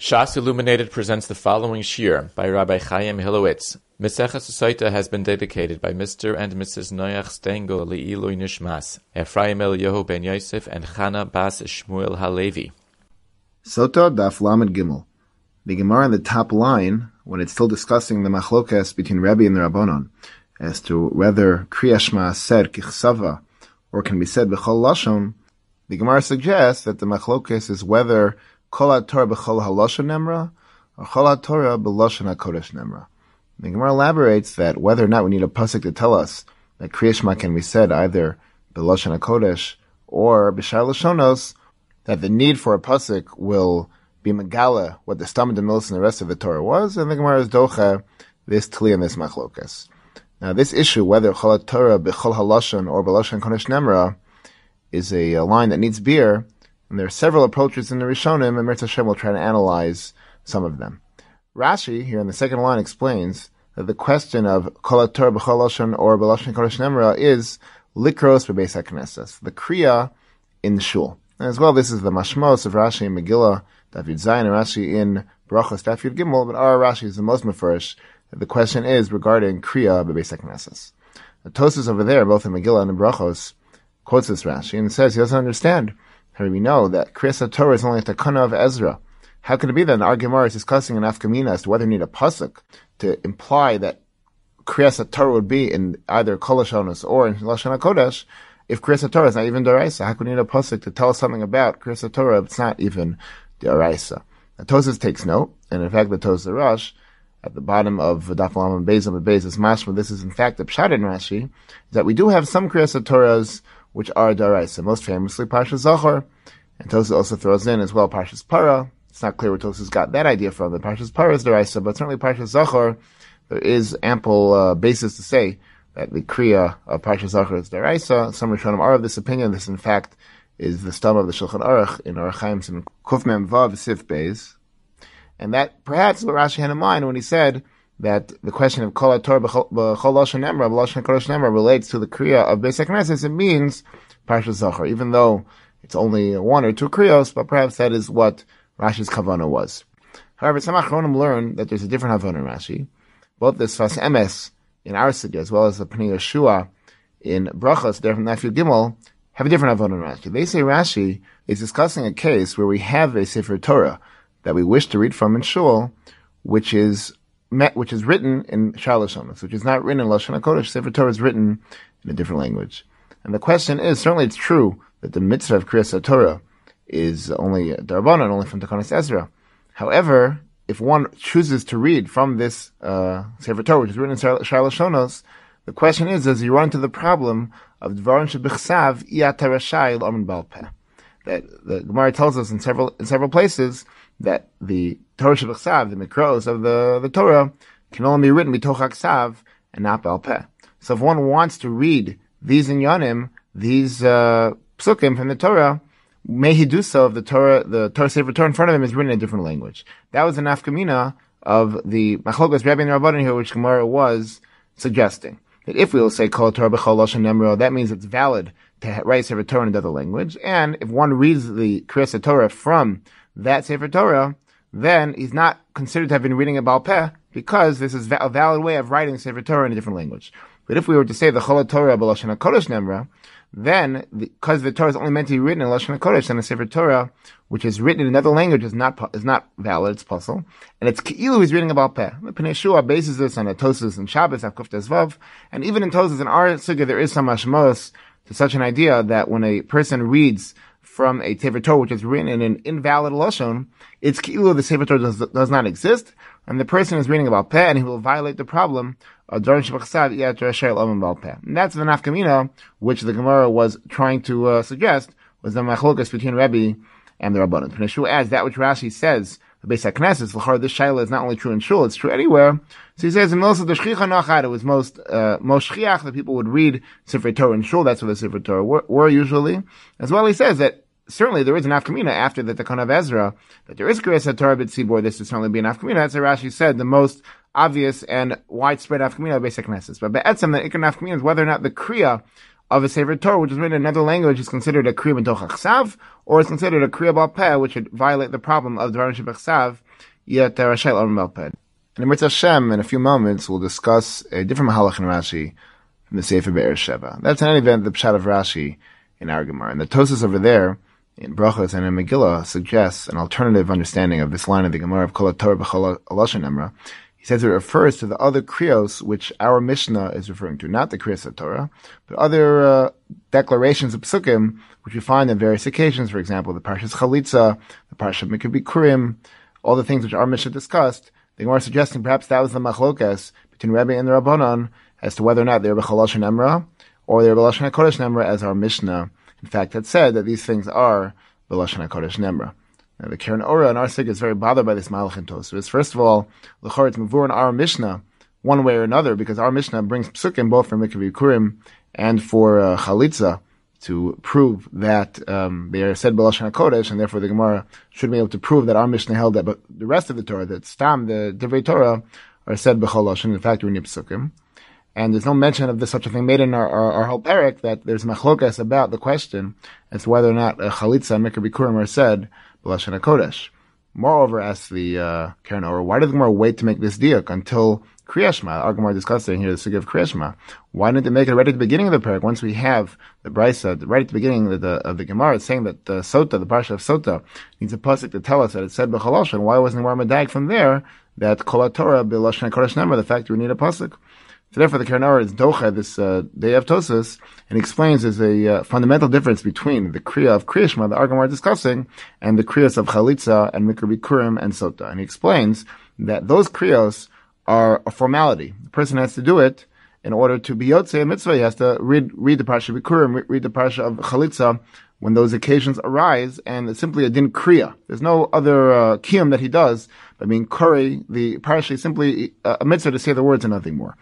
Shas Illuminated presents the following shir by Rabbi Chaim Hilewitz. Meseches Soita has been dedicated by Mr. and Mrs. Noach Stengel Le'ilui Nishmas, Ephraim El Yehu Ben Yosef, and Chana Bas Shmuel Halevi. Sota Daf Lamed Gimel. The Gemara in the top line, when it's still discussing the machlokas between Rebbe and the Rabbanon, as to whether Kriyashma said Kichsava, or can be said B'chol Lashon, the Gemara suggests that the machlokas is whether Kol Torah b'chol haloshen nemra, or Kol Torah b'loshen hakodesh nemra. The Gemara elaborates that whether or not we need a pasuk to tell us that Kriyashma can be said either b'loshen hakodesh or b'shar lashonos, that the need for a pasuk will be megala what the stomach milis and the rest of the Torah was, and the Gemara is docha this tli and this machlokas. Now, this issue, whether Chol Torah b'chol haloshen or b'loshen kodesh nemra, is a, a line that needs beer, and there are several approaches in the Rishonim, and Mirza Hashem will try to analyze some of them. Rashi, here in the second line, explains that the question of Kol Torah b'Choloshan or B'Loshan Kodesh Nemra is Likros B'Beis HaKnesses, the Kriya in the Shul. And as well, this is the Mashmos of Rashi in Megillah, David Zayin, and Rashi in Brachos David Gimel, but our Rashi is the most mafresh. The question is regarding Kriya B'Beis HaKnesses. The Tosus over there, both in Megillah and in Brachos, quotes this Rashi and says he doesn't understand do we know that Kriyas Torah is only a takana of Ezra? How could it be that our Gemara is discussing an afkamina as to whether we need a pasuk to imply that Kriyas Torah would be in either Koloshonos or in Lashon HaKodesh if Kriyas Torah is not even Daraisa? How could we need a pasuk to tell us something about Kriyas Torah if it's not even Daraisa? The Tosis takes note, and in fact the Tosis Rush at the bottom of Daf Lam and Beis and Beis is mashma. This is in fact the pshat in Rashi, that we do have some Kriyas Torahs which are daraisa. Most famously, Parsha Zachor, and Tosa also throws in as well Parshas Para. It's not clear where Tosa's got that idea from. The Parshas Para is daraisa, but certainly Parshas Zachor, there is ample uh, basis to say that the kriya of Parshas Zachor is daraisa. Some Rishonim are of this opinion. This, in fact, is the stem of the Shulchan Aruch in Chaim Sim Kufmem Vav Sif Beis, and that perhaps is what Rashi had in mind when he said that the question of Kol Torah b'chol Emra, Emra relates to the Kriya of Beis Knesset, it means Parshas Zachor, even though it's only one or two Kriyos, but perhaps that is what Rashi's Kavana was. However, some Achronim learn that there's a different Havana in Rashi. Both the Sfas Emes in our city, as well as the Pnei Yeshua in Brachos, there from Nephew Gimel, have a different Havana in Rashi. They say Rashi is discussing a case where we have a Sefer Torah that we wish to read from in Shul, which is which is written in Shalashonas, which is not written in Lashon HaKodesh. Sefer Torah is written in a different language. And the question is, certainly it's true that the mitzvah of Kriyas Torah is only Darbanan, only from Takanas Ezra. However, if one chooses to read from this uh, Sefer Torah, which is written in Shalashonos, the question is, does he run into the problem of Dvarim Shebichsav Iyatarashai L'Amin Balpeh? That the Gemara tells us in several in several places that the Torah Shabbat the Mikros of the, the Torah, can only be written bitoch Aksav and not Balpeh. So if one wants to read these inyanim, these uh, psukim from the Torah, may he do so if the Torah, the Torah Sefer Torah in front of him is written in a different language. That was an afkamina of the Machlokas Rabbi and Rabbanan here, which Gemara was suggesting. That if we will say Kol Torah B'chol Lashon Nemro, that means it's valid to write Sefer Torah in another language. And if one reads the Kriyas Torah from that Sefer Torah, then he's not considered to have been reading a Baal Peh because this is a valid way of writing Sefer Torah in a different language. But if we were to say the Chol Torah B'Lashon HaKodesh Nemra, then because the, Torah is only meant to be written in Lashon HaKodesh, then the Sefer Torah, which is written in another language, is not is not valid. It's puzzle, and it's Ki'ilu he's reading about Peh. The Pnei Shua bases this on a Tosus and Shabbos Avkuf Vav, and even in Tosus and our Sugya there is some Hashmos to such an idea that when a person reads from a Sefer Torah which is written in an invalid lashon, it's ki'ilu the Sefer Torah does, does not exist, and the person is reading about peh, and he will violate the problem And that's the nafkamina which the Gemara was trying to uh, suggest was the machlokas between Rebbe and the Rabbanon. Pnei adds that which Rashi says the Beis HaKnesses, l'char this shaila is not only true in shul, it's true anywhere. So he says in most of the shchicha nachad, it was most, uh, most shchiach that people would read Sefer Torah in shul, that's what the Sefer Torah were, were usually. As well, he says that certainly there is an afkamina after the Takana of Ezra, that there is Kriyas Torah B'tzibor, this would certainly be an afkamina. That's Rashi said, the most obvious and widespread afkamina of basic Knesses. But Be'etzem, the Ikon afkamina is whether or not the Kriya of a Sefer Torah, which is written in another language, is considered a Kriya B'toch Achsav, or is considered a Kriya Bal Peh, which would violate the problem of Dvarim Shebechsav yet there are Shel And in Mirza Hashem, in a few moments, we'll discuss a different Mahalach in Rashi from the Sefer Be'er Sheva. That's in any event the Pshat of Rashi in our Gemara. And the Tosis over there, in Brachos and in Megillah, suggests an alternative understanding of this line of the Gemara of Kol Torah B'chol Emra. He says it refers to the other krios which our Mishnah is referring to, not the kriyos of Torah, but other uh, declarations of psukim which we find on various occasions. For example, the Parshas Chalitza, the Parsha Mikabikurim, all the things which our Mishnah discussed. The Gemara suggesting perhaps that was the machlokas between Rebbe and the Rabbanon as to whether or not they were B'chalosh Emra or they were B'lashon HaKodesh Emra, as our Mishnah, in fact, had said that these things are B'lashon HaKodesh Nemra. Now, the Keren Ora and our Sig is very bothered by this Malach and Tosfos. First of all, L'chor it's Mavur in our Mishnah, one way or another, because our Mishnah brings psukim both for Mikvah Kurim and for uh, Chalitza to prove that um, they are said B'lashon HaKodesh, and therefore the Gemara should be able to prove that our Mishnah held that, but the rest of the Torah, that Stam, the Divrei Torah, are said B'chol In fact, we're in psukim. And there's no mention of this such a thing made in our, our, our whole parak that there's machlokas about the question as to whether or not a chalitza and are said b'lashon kodesh. Moreover, asks the uh, Karen Or, why did the Gemara wait to make this diak until Kriyashma? Our Gemara discussing here the sugi of Kriyashma. Why didn't they make it right at the beginning of the parak? Once we have the brisa right at the beginning of the, of the Gemara, it's saying that the Sota, the parsha of Sota, needs a pasuk to tell us that it said b'chaloshin. Why wasn't the Gemara from there that kol Torah b'lashon kodesh number? The fact we need a pasuk. So therefore, the Keren Ora is docha this uh, day of Tosus, and explains there's a uh, fundamental difference between the kriya of kriyashma the Argamar is discussing and the kriyas of chalitza and mikra bikurim and sota. And he explains that those kriyas are a formality. The person has to do it in order to be yotze a mitzvah. He has to read read the parsha bikurim, read the parsha of chalitza when those occasions arise, and it's simply a din kriya. There's no other uh, kiyum that he does by being kuri. The parsha is simply uh, a mitzvah to say the words and nothing more.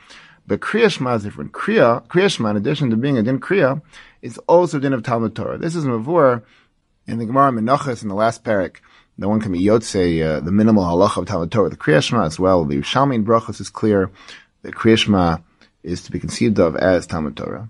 But Kriya Shema is different. Kriya, Kriya Shema, in addition to being a din Kriya, is also din of Talmud Torah. This is Mavur in the Gemara Menachas in the last parak. The one can be Yotze, uh, the minimal halacha of Talmud Torah, the Kriya Shema as well. The Shalmi in Brachos is clear. The Kriya Shema is to be conceived of as Talmud Torah.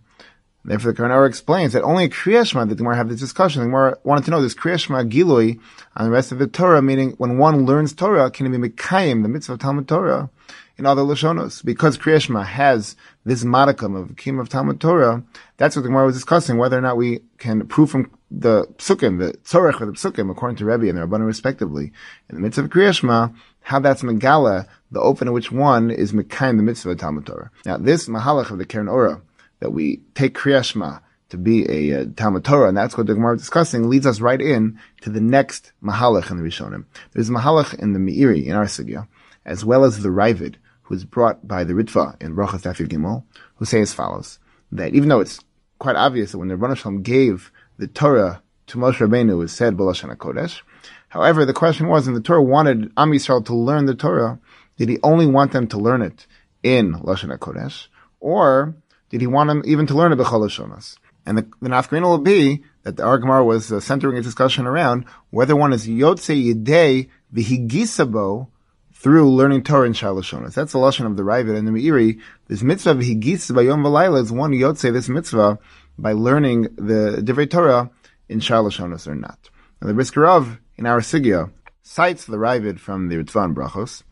Therefore, the Keren Ora explains that only Kriya Shema, the Gemara have this discussion. The Gemara wanted to know this Kriya Shema Gilui on the rest of the Torah, meaning when one learns Torah, can it be Mekayim, the mitzvah of Talmud Torah? In other Lashonos. Because Kriyashma has this modicum of Kim of Talmud Torah, that's what the Gemara was discussing, whether or not we can prove from the Psukim, the Tzorech or the Psukim, according to Rebbe and the Rabbanim respectively, in the midst of Kriyashma, how that's Megala, the open of which one is Mekayim, the mitzvah of Talmud Torah. Now, this Mahalach of the Keren Ora, that we take Kriyashma to be a uh, Talmud Torah, and that's what the Gemara is discussing, leads us right in to the next Mahalach in the Rishonim. There's Mahalach in the Meiri, in our Sigya, as well as the Ravid, who is brought by the Ritva in Brachas Dafir Gimel, who say as follows, that even though it's quite obvious that when the Rebbe Shalom gave the Torah to Moshe Rabbeinu, it was said B'Lashon HaKodesh. However, the question was, and the Torah wanted Am Yisrael to learn the Torah, did he only want them to learn it in Lashon HaKodesh, or did he want them even to learn it B'Chol? And the, the Nafkarina will be that the Argamar was uh, centering a discussion around whether one is Yotze Yidei V'Higisabo through learning Torah in Shalashonas. That's the lashon of the Ravid and the Meiri. This mitzvah v'higis by Yom V'layla is one yotze this mitzvah by learning the Divrei Torah in Shalashonas or not. Now the Brisker in our Sigya cites the Ravid from the Ritvan Brachos,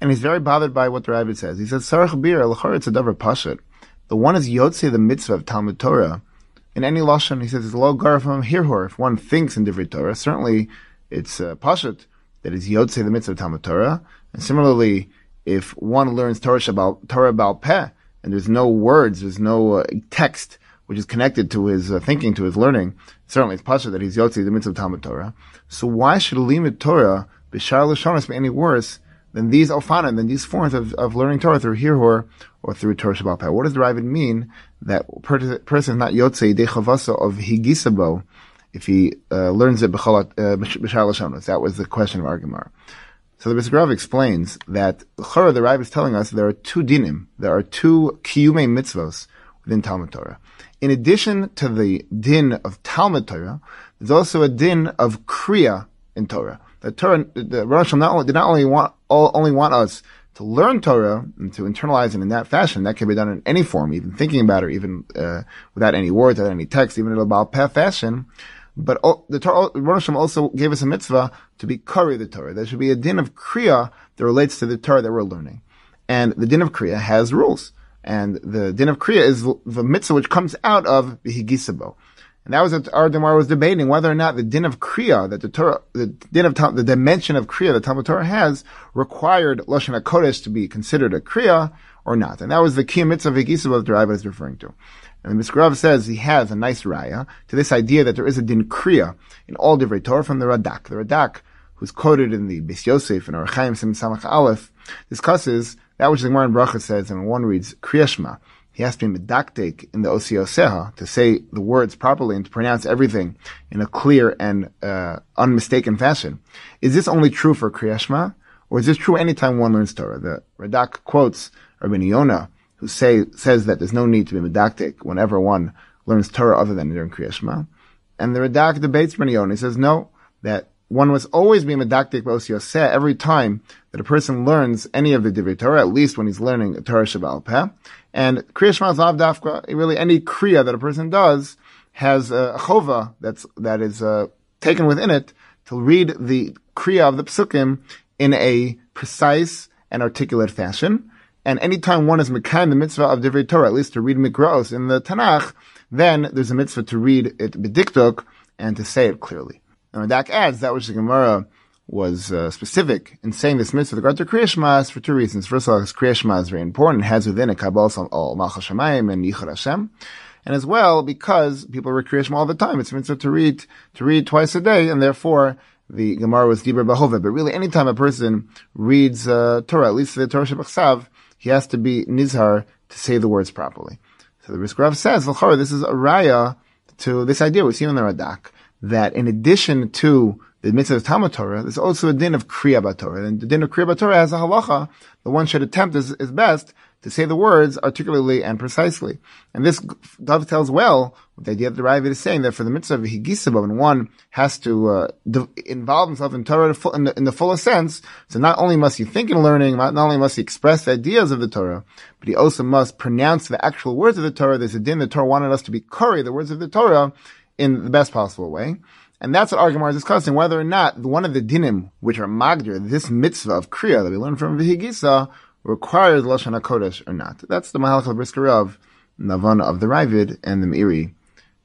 and he's very bothered by what the Ravid says. He says, Sarach bir l'chor it's a davar pashat. The one is yotze the mitzvah of Talmud Torah. In any lashon, he says it's lo gar from hirhor. If one thinks in Divrei Torah, certainly it's uh, pashat that is yotze the mitzvah of Talmud Torah. And similarly, if one learns Torah about Torah Baal Peh, and there's no words, there's no uh, text which is connected to his uh, thinking, to his learning, certainly it's possible that he's Yotzi, the mitzvah Talmud Torah. So why should limit Torah, Bishar Lashonis, be any worse than these Alfana, than these forms of, of learning Torah through Hirhor or through Torah Shabbat Peh? What does the Ravid mean that per- person is not Yotze, Dechavasa of Higisabo, if he uh, learns it Bishar Lashonis? That was the question of Argamar. So the Brisker Rav explains that Chora, the Rav is telling us there are two dinim, there are two kiyume mitzvos within Talmud Torah. In addition to the din of Talmud Torah, there's also a din of kriya in Torah. The Torah, the Rosh not only, did not only want, all, only want us to learn Torah and to internalize it in that fashion. That can be done in any form, even thinking about it, even uh, without any words, without any text, even in a Baal Peh fashion. But the Torah, Hashem also gave us a mitzvah to be kari the Torah. There should be a din of kriya that relates to the Torah that we're learning. And the din of kriya has rules. And the din of kriya is the mitzvah which comes out of the higisabo. And that was what our Gemara was debating whether or not the din of kriya that the Torah, the din of the dimension of kriya that Talmud Torah has required lashon hakodesh to be considered a kriya or not. And that was the key mitzvah of higisabo that the Rava is referring to. And the says he has a nice raya to this idea that there is a din kriya in all divrei Torah from the Radak. The Radak, who's quoted in the Beis Yosef and Orach Chaim Sim Samach Aleph, discusses that which the Gemara in Bracha says, and one reads Kriyashma, he has to be medaktek in the Osioseha to say the words properly and to pronounce everything in a clear and uh, unmistaken fashion. Is this only true for Kriyashma, or is this true anytime one learns Torah? The Radak quotes Rabbi Yonah who say, says that there's no need to be medaktik whenever one learns Torah other than during Kriya Shema. And the Radak debates Benion. He says, no, that one must always be medaktik b'os every time that a person learns any of the Divrei Torah, at least when he's learning Torah Shabbat Peh. And Kriya Shema Zav really any Kriya that a person does has a chova that's, that is, uh, taken within it to read the Kriya of the Psukim in a precise and articulate fashion. And anytime one is Mekayim the mitzvah of Divrei Torah, at least to read Mikros in the Tanakh, then there's a mitzvah to read it bediktok and to say it clearly. And Radak adds that which the Gemara was uh, specific in saying this mitzvah with regard to for two reasons. First of all, because Kriya is very important. Has within it Kabbalah al Malchus Shemayim and Yichud Hashem. And as well, because people read Kriya all the time, it's a mitzvah to read, to read twice a day, and therefore, the Gemara was Dibur Bahova. But really, anytime a person reads uh, Torah, at least the Torah Shabbat he has to be nizhar to say the words properly. So the Brisker Rav says, this is a raya to this idea we see in the Radak, that in addition to the mitzvah of Talmud Torah, there's also a din of Kriya Torah. And the din of Kriya Torah has a halacha that one should attempt is, is best to say the words articulately and precisely. And this dovetails well with the idea that the Ravid is saying that for the mitzvah of Higisaba, when one has to uh, involve himself in Torah in the, in the, fullest sense, so not only must he think in learning, not only must he express the ideas of the Torah, but he also must pronounce the actual words of the Torah. There's a din the Torah wanted us to be kari, the words of the Torah, in the best possible way. And that's what Argamar is discussing, whether or not one of the dinim, which are magdir, this mitzvah of kriya that we learn from Vihigisa, requires Lashon HaKodesh or not. That's the Mahalach of Brisker Rav, Navana of the Ravid, and the Meiri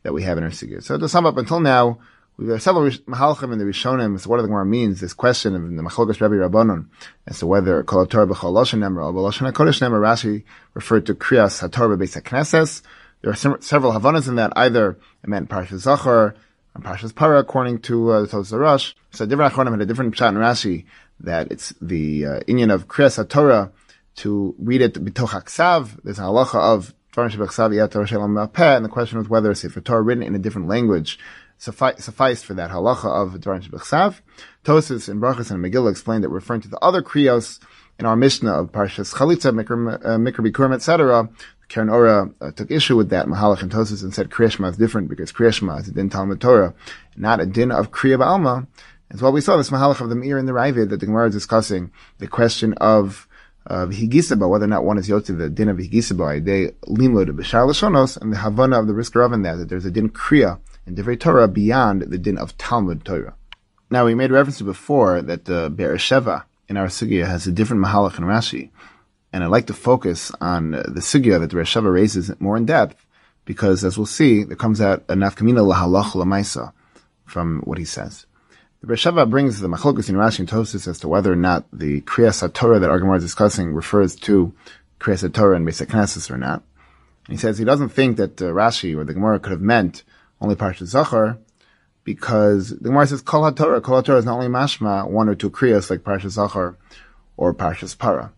that we have in our Sigir. So to sum up, until now, we've had several Mahalachim in the Rishonim, so what the Gemara means, this question of the Machlokas Rabbi Rabbanon, as to whether Kol HaTorah B'chol Lashon Nemer, or Lashon HaKodesh Nemer, Rashi referred to Kriyas HaTorah B'Beis HaKnesses. There are several Havanas in that, either it meant Parshas Zachor, and Parshas Para, according to uh, the Toz Rush. So different Achronim had a different Pshat in Rashi, that it's the uh, Inyan of Kriyas HaTorah, to read it bitoch aksav. There's a halacha of Torah Shebechsav Yat and the question was whether a Sefer Torah written in a different language suffice, sufficed for that halacha of Torah Shebechsav. Tosis and Brachas and Megillah explained that referring to the other kriyos in our Mishnah of Parshas Chalitza, Mikra, uh, Mikra Bikurim, etc. Keren Ora uh, took issue with that Mahalach and Tosis and said Kriyashma is different because Kriyashma is a din Talmud Torah, not a din of Kriya Ba'alma. As well, we saw this Mahalach of the Meir and the Ravid that the Gemara is discussing the question of of higisaba, whether or not one is yotzi the din of higisaba, they limud b'shar lashonos, and the havana of the risker of that, that there's a din kriya in divrei Torah beyond the din of Talmud Torah. Now, we made reference to before that the Be'er in our sugya has a different mahalach and Rashi, and I'd like to focus on the sugya that the Be'er raises more in depth, because as we'll see, there comes out a nafkamina lahalach lamaisa from what he says. The Reshava brings the Machlokus in Rashi and Tosis as to whether or not the Kriyas Torah that Argamar is discussing refers to Kriyas Torah and Knesses or not. And he says he doesn't think that uh, Rashi or the Gemara could have meant only Parshat Zachar because the Gemara says Kol HaTorah. Kol HaTorah is not only mashma one or two Kriyas like Parshat Zachar or Parshas Para.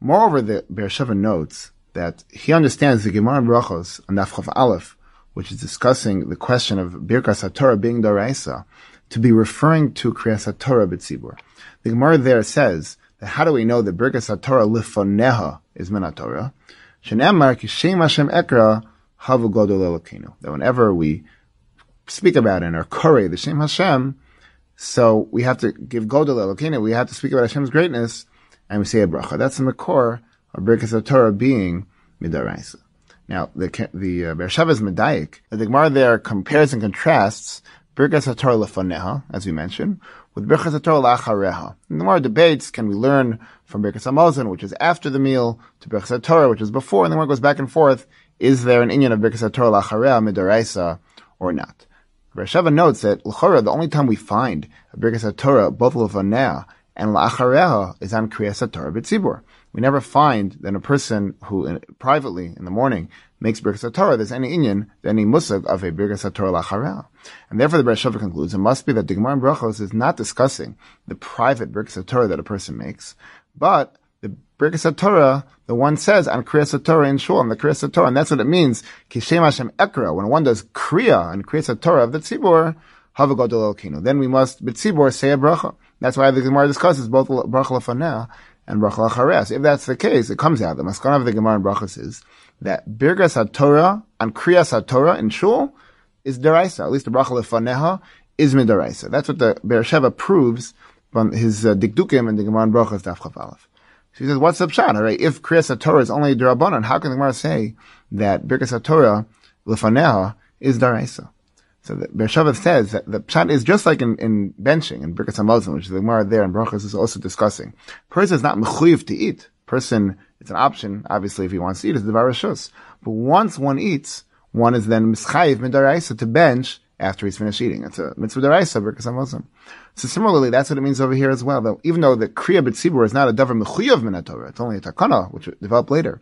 Moreover, the Beersheva notes that he understands the Gemara Brachos on Daf Aleph, which is discussing the question of Birkas HaTorah being Doraisa, to be referring to Kriyas Torah b'tzibur. The Gemara there says that how do we know that Birkas Torah lifoneha is min Torah? Shenemar kishem Hashem ekra havu godol elokinu. That whenever we speak about in our kore, the Shem Hashem, so we have to give godol elokinu. We have to speak about Hashem's greatness, and we say a bracha. That's in the makor of Birkas Torah being midaraisa. Now, the the uh, is medayik. The Gemara there compares and contrasts Birkas HaTorah lefaneha, as we mentioned, with Birkas HaTorah lachareha. In the more debates, can we learn from Birkas HaMazon, which is after the meal, to Birkas HaTorah, which is before, and the more goes back and forth, is there an Inyan of Birkas HaTorah lachareha midaraisa or not? Rashava notes that l'chora, the only time we find a Birkas HaTorah, both lefanea and lachareha, is on Kriyas HaTorah b'tzibur. We never find that a person who in, privately in the morning makes Birkas Torah, there's any Inyan, any musag of a Birkas Torah lacharel. And therefore the Bereshover concludes it must be that the Gemara in Brachos is not discussing the private Birkas Torah that a person makes, but the Birkas Torah, the one says on Kriyas Torah in Shul, on the Kriyas Torah, and that's what it means. Kishem Hashem Ekra, when one does Kriya and Kriyas Torah of the Tzibor, Havagodol Then we must, B'tzibor, say a bracha. That's why the Gemara discusses both bracha lefaneh and bracha lachares. If that's the case, it comes out. The maskana of the Gemara and brachas is that Birgas HaTorah and Kriyas HaTorah in Shul is deraisa. At least the bracha lefaneha is midaraisa. That's what the Beersheva proves from his uh, dikdukim and the Gemara in brachas daf chav She says, what's the pshat? All right, if Kriyas HaTorah is only derabanan, how can the Gemara say that Birgas HaTorah lefaneha is deraisa? So the Beersheva says that the pshat is just like in, in benching in Birkas Hamazon, which is the Gemara there in Brachas is also discussing. Person is not mechuyev to eat. Person it's an option, obviously, if he wants to eat, it's the varashus. But once one eats, one is then mischayiv midaraisa to bench after he's finished eating. It's a mitzvah daraisa I'm Muslim. So similarly, that's what it means over here as well. That even though the kriya b'tzibur is not a davar mechuyav minatorah, it's only a takana, which developed later.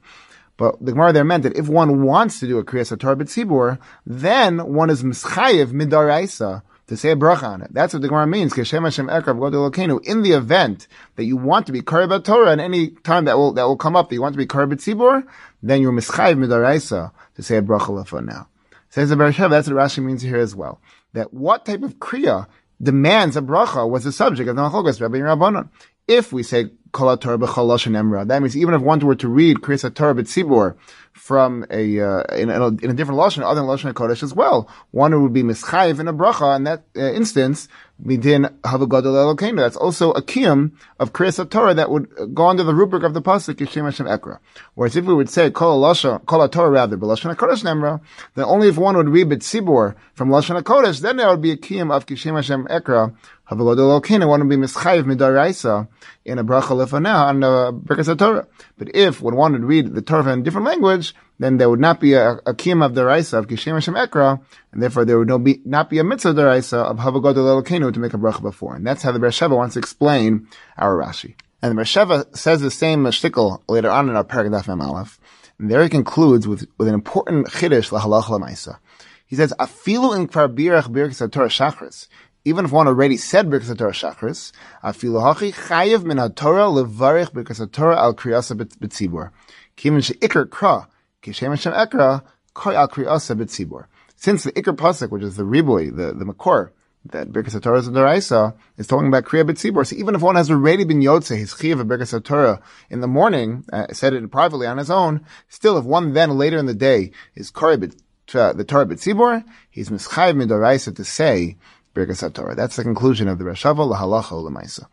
But the Gemara there meant that if one wants to do a kriya satar b'tzibur, then one is mischayiv midaraisa to say a bracha on it. That's what the Gemara means. Keshem Hashem Ekrav In the event that you want to be Karib Torah, and any time that will that will come up that you want to be Karib Tzibor, then you're Mischayiv Midaraisa to say a bracha lefon now. Says the Bereshev, that's what Rashi means here as well. That what type of kriya demands a bracha was the subject of the Machlokes Rabbi Rabbanon. If we say That means even if one were to read Kriyas Torah B'Tzibor from a, uh, in, in, a, in a different lashon other than lashon kodesh as well. One would be mischayiv in a bracha. In that uh, instance, midin havagadol elokeinu. That's also a kiyum of kriyas Torah that would go under the rubric of the pasuk Yishem Hashem Ekra. Whereas if we would say kol lashon kol Torah rather, lashon kodesh nemra, then only if one would read b'tzibur from lashon kodesh, then there would be a kiyum of Kishem Hashem Ekra Havagadol elokeinu. One would be mischayiv midaraisa in a bracha lefanah on the Birkas Torah. But if one wanted to read the Torah in a different language, then there would not be a, a kiyum of the Raisa of Kishem Hashem Ekra, and therefore there would no be, not be a mitzvah Raisa of Havagodol Elokenu to make a bracha before. And that's how the Be'er Sheva wants to explain our Rashi. And the Be'er Sheva says the same shtickle later on in our paragraph Mem Aleph. And there he concludes with, with an important chiddush lahalach lamaisa. He says, "Afilu in kvar birach birkas Torah shachris." Even if one already said Birkas Torah Shachris, afilu hachi chayiv min haTorah levarich Birkas Torah al kriyasa b'tzibur. Kimin she'ikr kra, kishem Hashem ekra, al kriyasa b'tzibur. Since the ikr pasuk, which is the riboy, the, the makor, that Birkas Torah is the Daraisa, is talking about Kriya B'tzibur. So even if one has already been Yotze, his Chiyav of Birkas Torah in the morning, uh, said it privately on his own, still if one then later in the day is Kriya the Torah B'tzibur, he's Mischayiv Midoraisa to say Birkas Torah. That's the conclusion of the Rashava Lahalacha Lemaisa.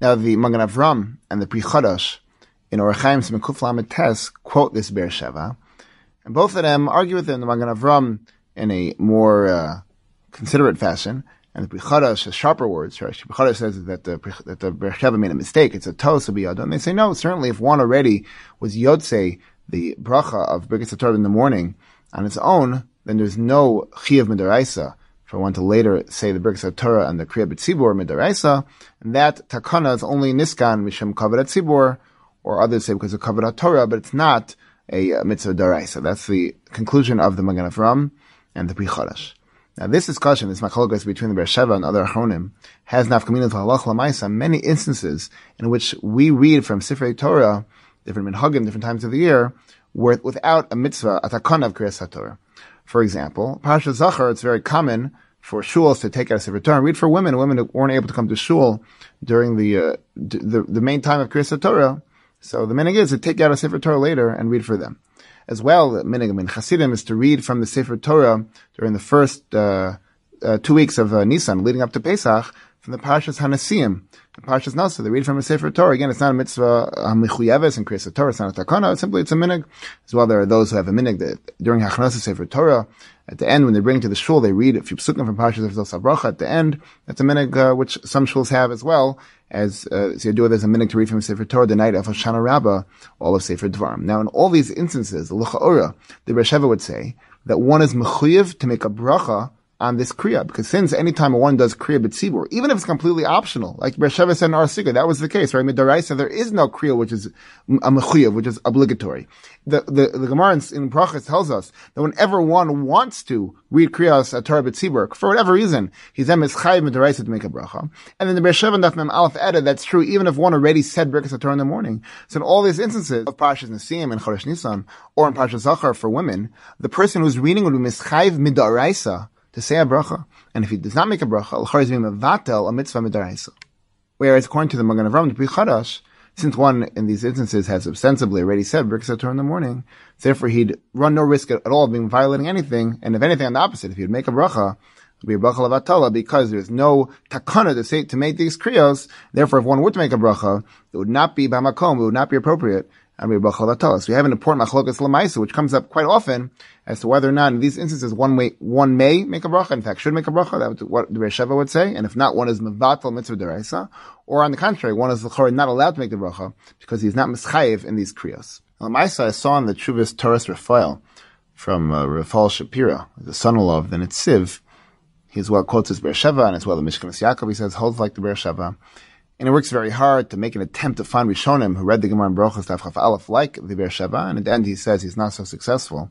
Now the Magen Avram and the Pri Chadash in Orachaim Simekuf quote this Beersheva, and both of them argue with him. The Magen Avram in a more uh, considerate fashion, and the Pri Chadash has sharper words. Pri Chadash says that the that the Beersheva made a mistake. It's a tos of And they say no. Certainly, if one already was Yotze the bracha of Birkas Torah in the morning on its own, then there's no Chiyav Midaraisa for one to later say the Birkas Torah and the Kriya B'Tzibur Midaraisa, and that takana is only niskan misham kavod tzibur, or others say because of kavod Torah, but it's not a uh, mitzvah daraisa. That's the conclusion of the Magen Avram and the Pri Chadash. Now this discussion, this machlokas between the Beersheva and other Achronim, has nafkaminas halach lamaisa, many instances in which we read from Sifrei Torah, different minhagim, different times of the year, without a mitzvah, a takana of Kriyas Torah. For example, Parsha Zachar, it's very common for shuls to take out a sefer Torah and read for women, women who weren't able to come to shul during the uh, the, the main time of Kriyas Torah. So the minig is to take out a sefer Torah later and read for them. As well, the minig in Hasidim is to read from the sefer Torah during the first uh, uh, two weeks of uh, Nisan leading up to Pesach from the Parshas Hanasiim, Parshas Nasa. They read from a Sefer Torah. Again, it's not a mitzvah hamichuyeves and Kriyas Torah. It's not a takana. It's simply it's a minig. As well, there are those who have a minig that during Hachanasa Sefer Torah, at the end when they bring to the shul, they read a few psukim from Parshas Sefer Bracha at the end. That's a minig uh, which some shuls have as well. As uh, do there's a minig to read from Sefer Torah the night of Hoshana Rabbah, all of Sefer Dvarim. Now, in all these instances, the Lucha the Resheva would say that one is mechuyev to make a bracha on this kriya because since anytime one does kriya b'tzibur, even if it's completely optional, like Be'er Sheva said in that was the case, right? Midaraisa, there is no kriya which is a mechuyev, which is obligatory. The the, the Gemara in, in tells us that whenever one wants to read kriyas at Torah b'tzibur for whatever reason, he's then mischayiv midaraisa to make a bracha. And then the Be'er Sheva and Mem Aleph added that's true even if one already said Birkas Torah in the morning. So in all these instances of Parshas Nasim and Chodesh Nisan or in Parshas Zachar for women, the person who's reading would be mischayiv midaraisa to say a bracha. And if he does not make a bracha, al is being mevatel a mitzvah midaraisa. Whereas according to the Magen Avram, the Chadash, since one in these instances has ostensibly already said Birkas Torah in the morning, therefore he'd run no risk at all of being violating anything. And if anything on the opposite, if he'd make a bracha, it would be a bracha levatala because there's no takana to say to make these kriyos. Therefore, if one were to make a bracha, it would not be bamakom, it would not be appropriate and we So we have an important machlokas lemaisa, which comes up quite often as to whether or not in these instances one may, one may make a bracha, in fact should make a bracha, that's what the Resheva would say, and if not, one is mevatel mitzvah deraisa, or on the contrary, one is not allowed to make the bracha because he's not mischayiv in these kriyos. Lemaisa I saw in the Chuvas Torres Raphael from uh, Raphael Shapira, the son-in-law of the Nitziv, he's well quotes his Beersheva, and as well the Mishkanas Yaakov, he says, holds like the Beersheva and it works very hard to make an attempt to find Rishonim who read the Gemara in Brochus Tafchaf Aleph like the Beer Sheva, and at the end he says he's not so successful.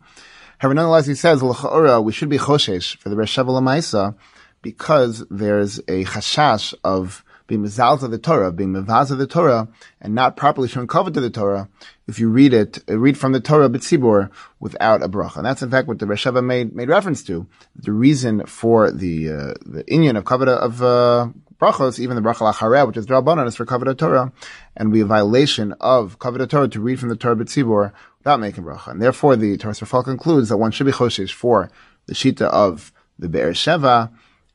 However, nonetheless, he says, we should be choshesh for the Beer Sheva Lamaisa because there's a chashash of being mezal to the Torah, being mevaz of the Torah, and not properly showing cover to the Torah, if you read it, read from the Torah b'tzibur without a bracha. And that's in fact what the Resheva made, made reference to. The reason for the, uh, the Inyan of cover of, uh, brachos, even the bracha lachareh, which is drabanan, is for kavod Torah, and we a violation of kavod Torah to read from the Torah b'tzibur without making bracha. And therefore, the Torah Rafal concludes that one should be choshesh for the shita of the Be'er Sheva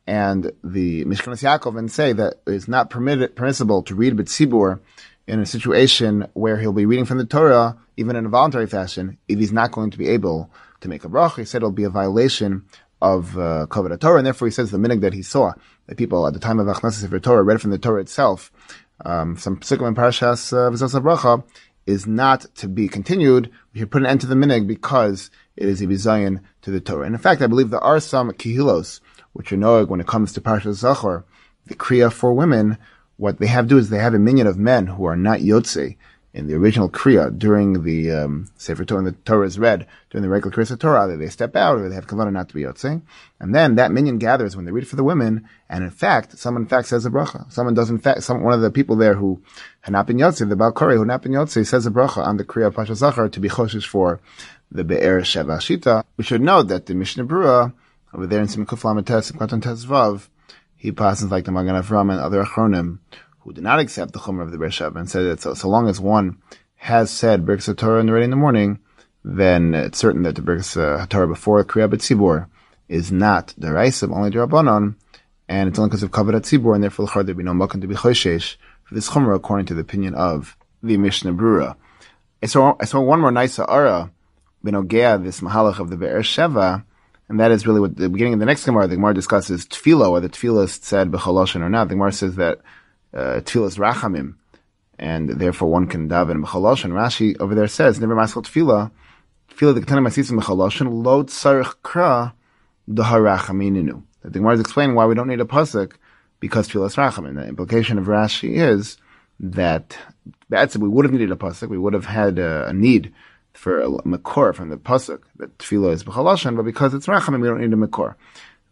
and the Mishkanas Yaakov and say that it's not permitted, permissible to read b'tzibur in a situation where he'll be reading from the Torah, even in a voluntary fashion, if he's not going to be able to make a bracha. He said it'll be a violation of uh, Torah, and therefore he says the minig that he saw that people at the time of Achnasa Sefer Torah read from the Torah itself, um, some psukim in Parashas uh, Bracha, is not to be continued. We should put an end to the minig because it is a bizayin to the Torah. And in fact, I believe there are some kihilos which are noeg when it comes to Parashas Zachor, the kriya for women. What they have to do is they have a minion of men who are not yotze, in the original Kriya during the um, Sefer Torah, and the Torah is read during the regular Kriya Torah, either they step out or they have kavanah not to be yotzei. And then that minion gathers when they read for the women, and in fact, someone in fact says a bracha. Someone does in fact, some, one of the people there who had not been yotzei, the Balkori who had not been yotzei, says a bracha on the Kriya of Pasha Zachar to be choshish for the Be'er Sheva Shita. We should note that the Mishnah Brura, over there in Simikuf Lamates, Katan Tezvav, he passes like the Magen Avram and other Achronim, who did not accept the Chumrah of the Bershav and said that so, so long as one has said Birkas Torah already in the morning, then it's certain that the Birkas Torah before Kriya Tzibor is not the Raisa, only the Rabbanon, and it's only because of Kavod Tzibor, and therefore there'd be no Makan to be Choshesh for this Chumrah according to the opinion of the Mishnah Brura. I saw, I saw one more nice Ara, Benogea, this Mahalach of the Be'er Sheva, and that is really what the beginning of the next Gemara, the Gemara discusses Tefillah, whether Tefillah said Bechaloshin or not. The Gemara says that uh, tefillas rachamim, and therefore one can daven b'chalosh. And Rashi over there says, never maskal tefillah, tefillah the ketanim asisim b'chalosh, lo tzarich kra daharachaminu. The Gemara is explaining why we don't need a pasuk because tefillah rachamim. The implication of Rashi is that that's we would have needed a pasuk. We would have had a, a need for a makor from the pasuk that tefillah is b'chaloshin, but because it's rachamim, we don't need a makor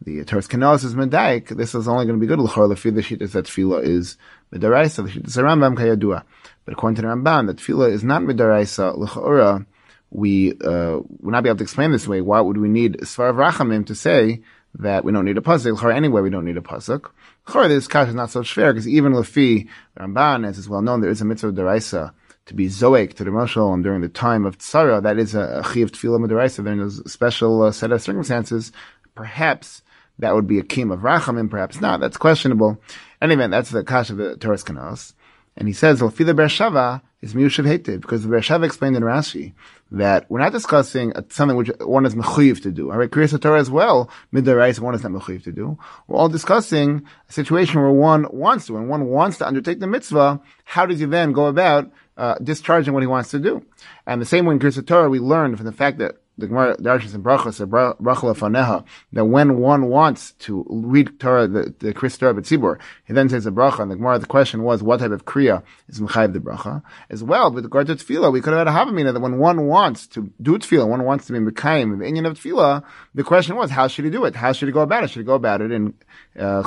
the Teres Kenosis is Medaik, this is only going to be good l'chor lefi the shittas that tefillah is midaraisa, the shittas Rambam kayadua. But according to the Ramban, that tefillah is not midaraisa l'chora. We uh, would not be able to explain this way. Why would we need svar rachamim to say that we don't need a pasuk? L'chor anyway, we don't need a pasuk. L'chor this kash is not so fair because even lefi Ramban, as is well known, there is a mitzvah daraisa to be zoek to the Mashal and during the time of Tsara, that is a, chiv tefillah midaraisa. There's a special uh, set of circumstances, perhaps that would be a kim of rachamim, perhaps not. That's questionable. Anyway, that's the kash of the Torah's Kanos. And he says, Lafila Be'er Sheva is Miyushav Hetiv, because the Be'er Sheva explained in Rashi that we're not discussing something which one is mechuyev to do. All right, Kriyas Torah as well, midarais one is not mechuyev to do. We're all discussing a situation where one wants to, and one wants to undertake the mitzvah. How does he then go about uh, discharging what he wants to do? And the same way in Kriyas Torah, we learned from the fact that the Gemara Darshas and Brachos Brachla Faneha that when one wants to read Torah, the, the Chris Torah B'tzibur, he then says a bracha. And the Gemara, the question was, what type of kriya is mechayiv the bracha? As well, with regard to tefillah, we could have had a havamina that when one wants to do tefillah, one wants to be mekayim the Indian of tefillah, the question was, how should he do it? How should he go about it? Should he go about it in uh,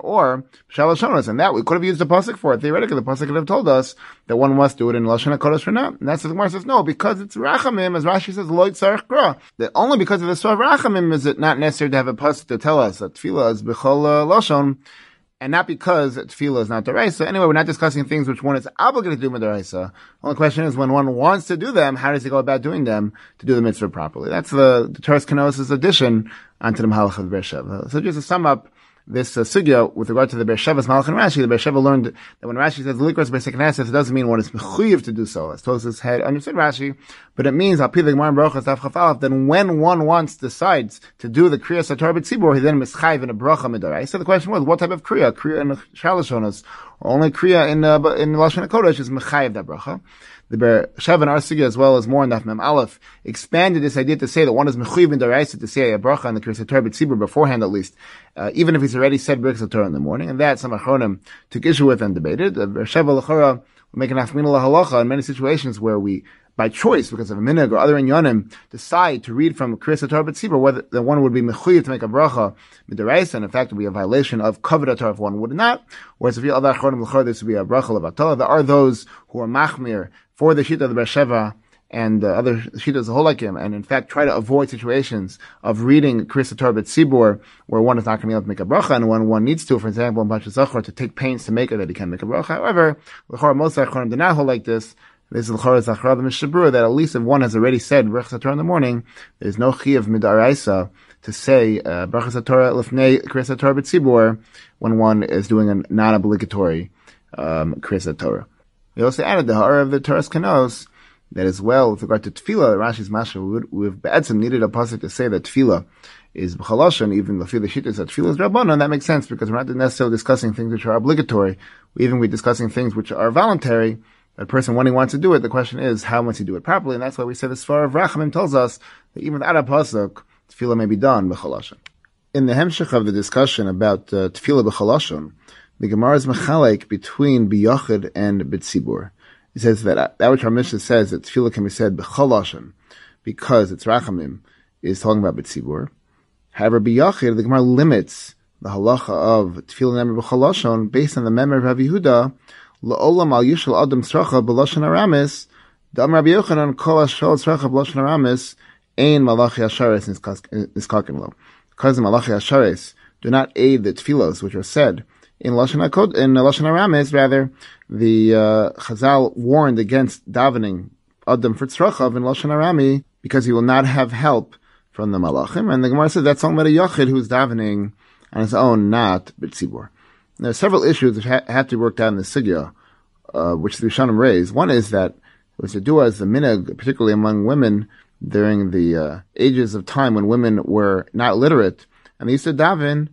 or Shalashonas? And that we could have used the pasuk for it. Theoretically, the pasuk could have told us that one must do it in Lashon HaKodesh or not. And that's what the Gemara says, no, because it's rachamim, as Rashi says, loy tzarech that only because of the Svar Rachamim is it not necessary to have a pasuk to tell us that tefillah is b'chol uh, and not because tefillah is not deraisa. Anyway, we're not discussing things which one is obligated to do deraisa. Only question is when one wants to do them, how does he go about doing them to do the mitzvah properly? That's the, the Torah's Kenosis addition onto the Mahalach of Bereshev. So just to sum up, this uh, sugya with regard to the Be'er Sheva's Malach and Rashi, the Be'er Sheva learned that when Rashi says Likros Besekneses, it doesn't mean one is mechuyev to do so. As Tosus had understood Rashi, but it means Al the Gemara Baruchas Daf Chafalaf. Then when one wants decides to do the Kriya Satar B'Tzibur, he then mischayiv in a bracha midarai. So the question was, what type of Kriya? Kriya in Shalashonas, only Kriya in uh, in Lashon Kodesh is mechayiv that bracha the Bereshev and Arsiga as well as more in Daf Mem Aleph expanded this idea to say that one is mechuyev in deraisa to say a bracha on the Kriya Torah B'tzibur beforehand at least, uh, even if he's already said Birkas Torah in the morning, and that some Achronim took issue with and debated. The Bereshev Lachora will make an afminah halacha in many situations where we by choice, because of a minig or other inyanim, decide to read from Kriyas Torah B'tzibur, whether the one would be mechuyev to make a bracha midiraisa, and in fact it would be a violation of kavod Torah if one would not. Whereas if you other achronim l'chor, this would be a bracha levatala. There are those who are machmir for the shita of the Be'er Sheva and uh, other shitas of him, and in fact try to avoid situations of reading Kriyas Torah B'tzibur where one is not going to be able to make a bracha, and when one needs to, for example, in Pashas Zachor, to take pains to make it that he can make a bracha. However, l'chor most achronim do not hold like this. This is the l'chor the mishabur that at least if one has already said brachas Torah in the morning, there's no chi of midaraisa to say uh, brachas Torah lifnei kriyas Torah b'tzibur when one is doing a non-obligatory um, kriyas Torah. We also added the ha'ara of the Torah's kanos that as well with regard to tefillah, the Rashi's mashal we've be'etzim needed a pasuk to say that tefillah is b'chalashon, even the shittas that tefillah is rabbanon. And that makes sense because we're not necessarily discussing things which are obligatory. Even we're discussing things which are voluntary a person he wants to do it, the question is how must he do it properly, and that's why we say the Svar of Rachamim tells us that even without a pasuk, tefillah may be done b'chalashon. In the hemshech of the discussion about uh, tefillah b'chalashon, the Gemara is mechalek between biyachid and b'tzibur. It says that uh, that which our Mishnah says that tefillah can be said b'chalashon because it's Rachamim is talking about b'tzibur. However, biyachid the Gemara limits the halacha of tefillah nemer b'chalashon based on the memory of Rav Yehuda La'olam al yishal adam tzracha b'loshen aramis, dam Rabbi Yochanan kol ashal tzracha b'loshen aramis, ein malachi ashares niskakin lo. Because the malachi ashares do not aid the tefillos which are said in Lashon HaKod, in Lashon Aramis, rather, the uh, Chazal warned against davening Adam for tzrachav in Lashon Arami because he will not have help from the Malachim. And the Gemara says that's talking about a Yachid who's davening on his own, not B'tzibur. There are several issues which ha- have to be worked out in the Sugya, uh, which the Rishonim raise. One is that was to do as the minhag, particularly among women during the uh, ages of time when women were not literate, and they used to daven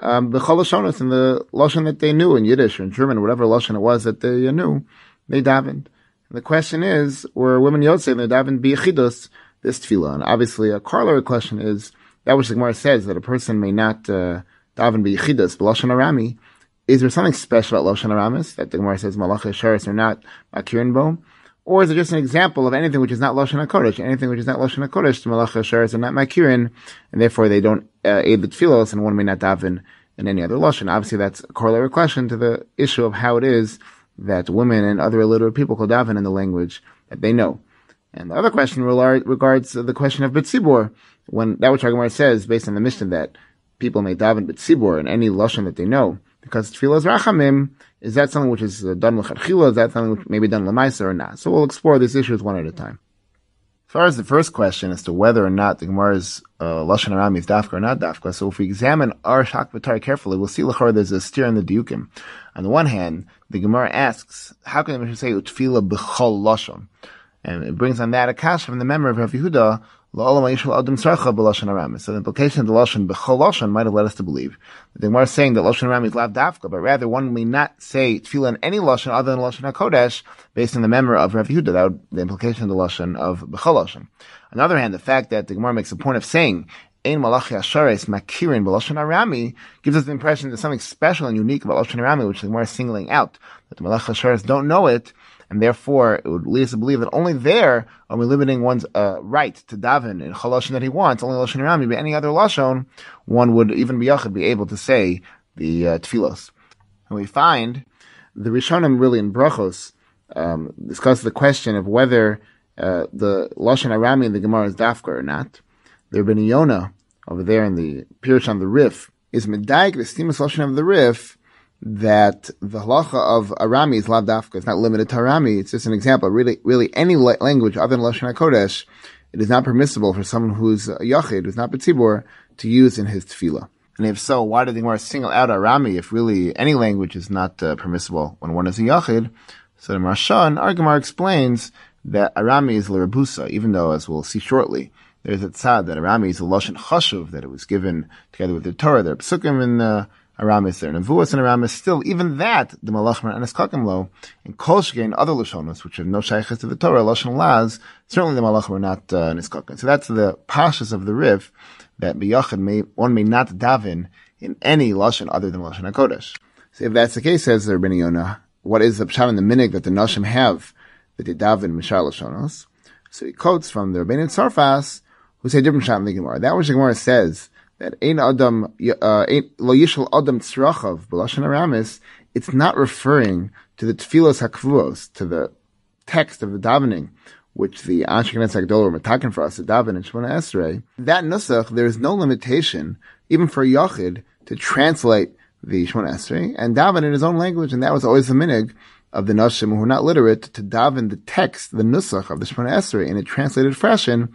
um, the chalashonas and the lashon that they knew in Yiddish or in German, whatever lashon it was that they uh, knew, they davened. And the question is, were women yotzei they davened biyachidus this tefillah? And obviously, a corollary question is that which the Gemara says that a person may not uh, daven biyachidus b'lashon arami is there something special about Loshan Aramis that the Gemara says Sharis are not Makirin Bo? Or is it just an example of anything which is not Loshan HaKodesh? Anything which is not Loshan HaKodesh, the Malacha Sharis are not Makirin, and therefore they don't uh, aid the Tfilos, and one may not daven in any other Loshan. Obviously that's a corollary question to the issue of how it is that women and other illiterate people could daven in the language that they know. And the other question regards the question of Bitsibor, when that which Gemara says, based on the mission that people may daven Bitsibor in any Loshan that they know, because tefillah rachamim is that something which is uh, done lechatchila? Is that something which may be done lemaisa or not? So we'll explore these issues one at a time. As far as the first question as to whether or not the Gemara's uh, Lashon is Dafka or not Dafka, so if we examine our Shak carefully, we'll see Lachar there's a steer in the Diukim. On the one hand, the Gemara asks, how can the Mishnah say Utfila B'chol Lashon? And it brings on that a kash from the memory of Rav Yehuda, so the implication of the lashon b'chol lashon might have led us to believe that the Gemara is saying that lashon ram is lav dafka, but rather one may not say tefillah in any lashon other than lashon hakodesh, based on the memory of Rav Yehuda. That would the implication of the lashon of b'chol lashon. On the other hand, the fact that the Gemara makes a point of saying Ein Malachi Ashares Makirin B'Lashon Arami gives us the impression that something special and unique about Lashon Arami, which the Gemara is singling out. That the Malachi Ashares don't know it, and therefore it would lead us to believe that only there are we limiting one's uh, right to daven in chalashon that he wants, only lashon rami, but any other lashon, one would even be be able to say the uh, tefillos. And we find the Rishonim really in brachos um, discuss the question of whether uh, the lashon arami in the Gemara is dafka or not. There have been Yonah over there in the Pirush on the Rif is medayik the stimus lashon of the Rif that the halacha of Arami is lavdafka. It's not limited to Arami. It's just an example. Really, really any language other than Lashon HaKodesh, it is not permissible for someone who's a yachid, who's not betzibur, to use in his tefillah. And if so, why did the Gemara single out Arami if really any language is not uh, permissible when one is a yachid? So the Marshan, our Gemara explains that Arami is l'rabusa, even though, as we'll see shortly, there's a tzad that Arami is a lashon chashuv, that it was given together with the Torah. Are psukim in the Aramis there. And Nevuas and Aramis still, even that, the Malachmer and Eskakim in Kolshge and other Lashonos, which have no shaykhs to the Torah, Lashon Laz, certainly the Malachmer not uh, Niskakim. So that's the pashas of the Riv, that B'yachid may, one may not daven in any Lashon other than Lashon HaKodesh. So if that's the case, says the Rabbi Yonah, what is the pshat and the minig that the Nashim have that they daven Mishar Lashonos? So he quotes from the Rabbeinu Tzarfas, who say different pshat in the Gemara. That which the Gemara says, that ein adam uh, lo yishal adam tzrachav b'lashon aramis, it's not referring to the tefillos hakvuos, to the text of the davening, which the Ashkenaz Agdol were mataken for us to daven in Shemona Esrei. That nusach, there is no limitation, even for Yachid, to translate the Shemona Esrei and daven in his own language, and that was always the minig of the Nashim who were not literate to daven the text, the nusach of the Shemona Esrei in a translated fashion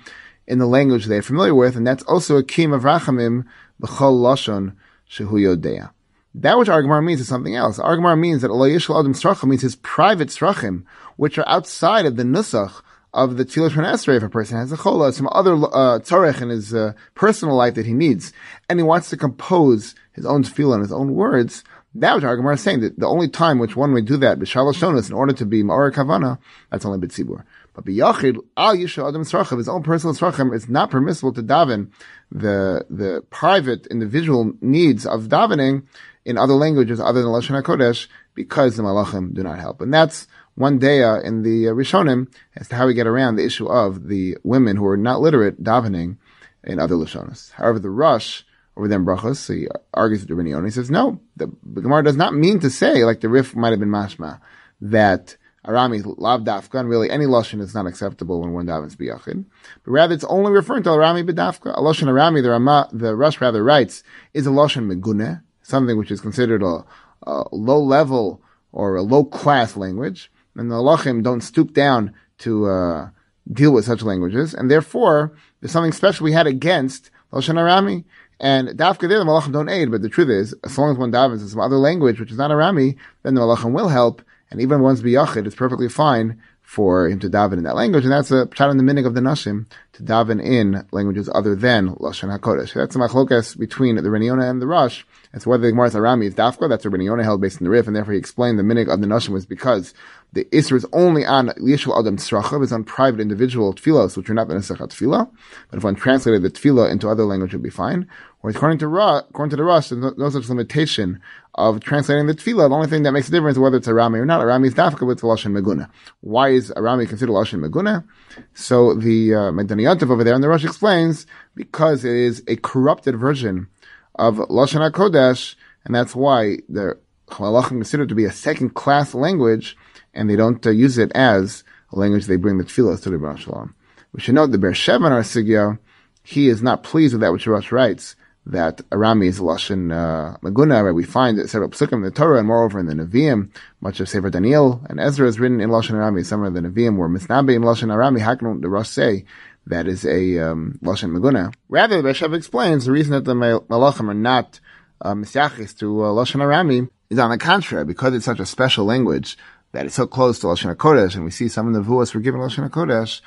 in the language they're familiar with, and that's also a kim of rachamim b'chol lashon shehu yodea. That which Argamar means is something else. Argamar means that Allah Yishal Adam Srachim means his private Srachim, which are outside of the Nusach of the Tfilah Esrei if a person has a chola, some other uh, tzarech in his uh, personal life that he needs, and he wants to compose his own tefillah in his own words, that which Argamar is saying that the only time which one may do that, b'shalosh in order to be ma'or kavana, that's only b'tzibur. But biyachid al yisha adam tzrachim, his own personal tzrachim, it's not permissible to daven the the private individual needs of davening in other languages other than lashon hakodesh because the malachim do not help, and that's one day in the uh, Rishonim as to how we get around the issue of the women who are not literate davening in other lashonas. However, the Rosh over them brachos, he argues with Rabbi He says no, the, the Gemara does not mean to say like the Rif might have been mashma that Arami lav dafka, and really any lashon is not acceptable when one davens biyachid. But rather, it's only referring to Arami b'dafka. A lashon Arami, the Rama, the Rosh rather writes, is a lashon megune, something which is considered a, a, low level or a low class language, and the lachim don't stoop down to uh, deal with such languages, and therefore there's something special we had against lashon Arami. And dafka there, the malachim don't aid, but the truth is, as long as one davens in some other language which is not Arami, then the malachim will help, and even once biyachid, it's perfectly fine for him to daven in that language, and that's a pshat in the minig of the nashim to daven in languages other than lashon hakodesh. That's the machlokas between the Rabbeinu Yonah and the Rosh. As whether the Gemara Arami is dafka, that's what Rabbeinu Yonah held based in the Rif, and therefore he explained the minig of the nashim was because the Isra is only on Yishul Adam Tzrachav, is on private individual tefillos, which are not the Nesachat tefillah. But if one translated the tefillah into other language, it would be fine. Whereas according to Ra, according to the Rosh, there's no, no, such limitation of translating the tefillah. The only thing that makes a difference is whether it's Arami or not. Arami is dafka with Lashon Meguna. Why is Arami considered Lashon Meguna? So the uh, Ma'adanei Yom Tov over there in the Rosh explains because it is a corrupted version of Lashon HaKodesh, and that's why the Halachim considered to be a second class language, and they don't uh, use it as a language they bring the tefillah to the Baruch Shalom. We should note the Be'er Sheva in our he is not pleased with that which Rosh writes, that Arami is a Lashon uh, Maguna, where we find that several psukim in the Torah, and moreover in the Nevi'im, much of Sefer Daniel and Ezra is written in Lashon Arami. Some of the Nevi'im were Misnabe in Lashon Arami. How can the Rosh say that is a um, Lashon Maguna? Rather, the Be'er Sheva explains the reason that the Malachim are not uh, Misyachis to uh, Lashon Arami is on the contrary, because it's such a special language that it's so close to Lashon HaKodesh, and we see some of the Vuas were given Lashon HaKodesh,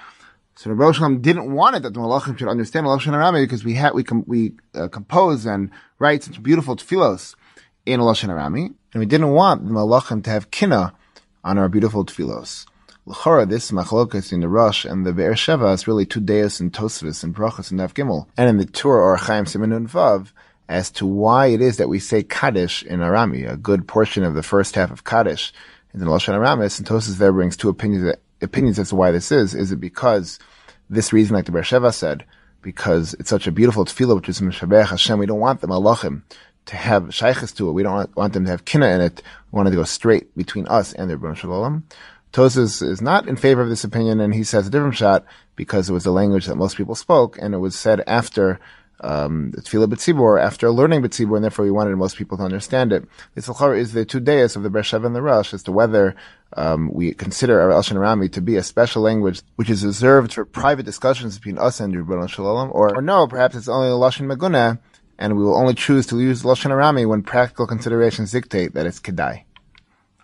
so Rabbi Shalom didn't want it that the Malachim should understand Lashon Arami because we had we com- we uh, compose and write such beautiful tefillos in Lashon Arami, and we didn't want the Malachim to have kina on our beautiful tefillos. L'chora, this machlokas in the Rosh and the Be'er Sheva is really two deus and Tosfos and Brachas and Nav Gimel, and in the Tur Orach Chaim Simonun Vav as to why it is that we say Kaddish in Arami. A good portion of the first half of Kaddish in the Lashon Aramis, and Tosfos there brings two opinions opinions as to why this is. Is it because this reason, like the Beersheva said, because it's such a beautiful tefillah, which is Mishabech Hashem, we don't want the malachim to have shaykhs to it. We don't want them to have kina in it. We want it to go straight between us and the Rebbe Shalom. Tosfos is not in favor of this opinion, and he says a different shot because it was the language that most people spoke, and it was said after um, Tefillah B'tzibur after learning B'tzibur, and therefore we wanted most people to understand it. This is the two days of the Be'er Sheva and the Rosh as to whether um, we consider our El Rami to be a special language which is reserved for private discussions between us and Rebbeinu Shalom, or, or no, perhaps it's only a Lashon Maguna, and we will only choose to use Lashon Arami when practical considerations dictate that it's Kedai.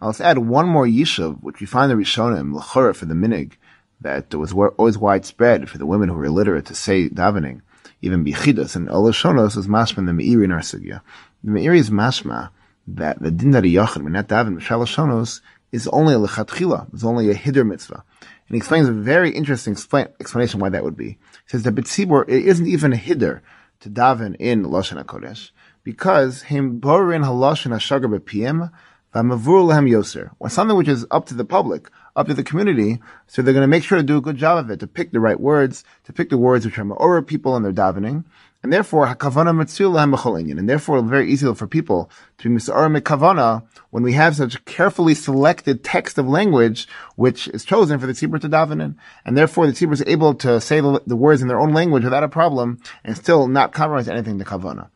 I'll just add one more yishuv, which we find the Rishonim, L'chora for the minig, that was always widespread for the women who were illiterate to say davening even bichidas and olashonos is mashma the meiri in our sugya. The meiri is mashma that the din that a yachid when not daven b'shaloshonos is only a lechatchila, is only a hider mitzvah. And he explains a very interesting explanation why that would be. He says that B'tzibor, it isn't even a hider to daven in Lashon HaKodesh, because him borin halashon hashagar b'piem, v'amavur lehem yoser. Or something which is up to the public, up to the community. So they're going to make sure to do a good job of it, to pick the right words, to pick the words which are ma'ora people in their davening. And therefore, hakavana mitzvah And therefore, very easy for people to be mis'ara mikavana when we have such carefully selected text of language which is chosen for the tzibur to daven in. And therefore, the tzibur is able to say the, the, words in their own language without a problem and still not compromise anything to kavana.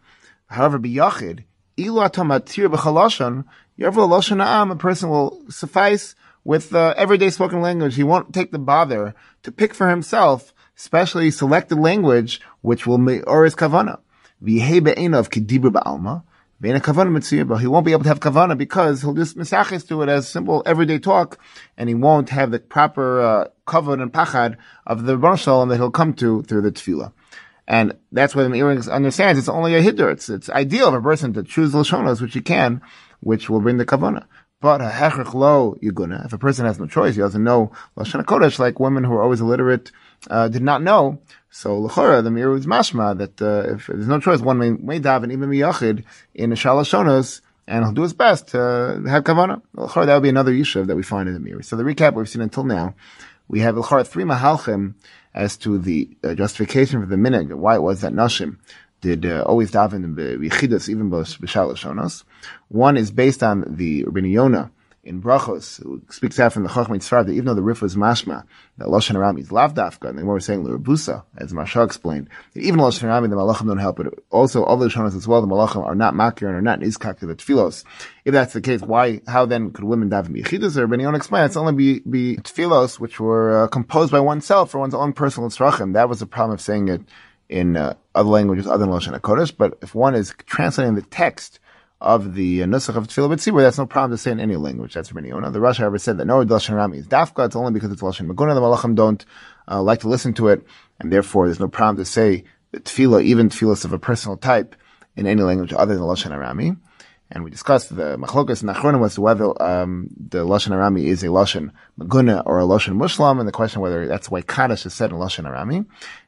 However, biyachid, ilu atamatir b'chalashon, a person will suffice with uh, everyday spoken language. He won't take the bother to pick for himself specially selected language which will make or his kavana. he won't be able to have kavana because he'll just misachis to it as simple everyday talk, and he won't have the proper uh, and pachad of the Shalom that he'll come to through the tefillah. And that's why the Meiri understands it's only a hiddur. It's, it's ideal of a person to choose the lashonas which he can, which will bring the kavana. But a hechrich lo yuguna. If a person has no choice, he doesn't know lashon kodesh, like women who are always illiterate uh, did not know. So l'chora, the Meiri is mashma that uh, if there's no choice, one may, may daven even miyachid in a shalashonos, and he'll do his best to have kavana. L'chora, that would be another yishuv that we find in the Meiri. So the recap we've seen until now, we have l'chora three mahalchim as to the uh, justification for the minig, why it was that nashim did uh, always daven bichidas even b'shalashonos. One is based on the Rabbi Yonah in Brachos, who speaks out from the Tzfar that even though the Rif was mashma, that Lashon Aram is lavdafka, and then we're saying Lurabusa, as Maharsha explained, even Lashon Aram, the Malachim don't help, but also all the Lashonas as well, the Malachim are not makir and are not nizkak to the tefillos. If that's the case, why, how then could women daven bichidas? Or Rabbi Yonah explained, it's only be, be tefillos which were uh, composed by oneself for one's own personal tzrachim. That was the problem of saying it in uh, other languages other than Lashon HaKodesh, but if one is translating the text of the uh, Nusach of Tefillah B'tzibur, that's no problem to say in any language. That's Rabbi Yonah. The Rosh ever said that no, Lashon Rami is Dafka, it's only because it's Lashon Maguna, the Malachim don't uh, like to listen to it, and therefore there's no problem to say that Tefillah, even Tefillahs of a personal type, in any language other than Lashon Arami. And we discussed the machlokas and achronim was whether um, the lashon arami is a lashon maguna or a lashon muslim, and the question whether that's why kaddish is said in lashon arami.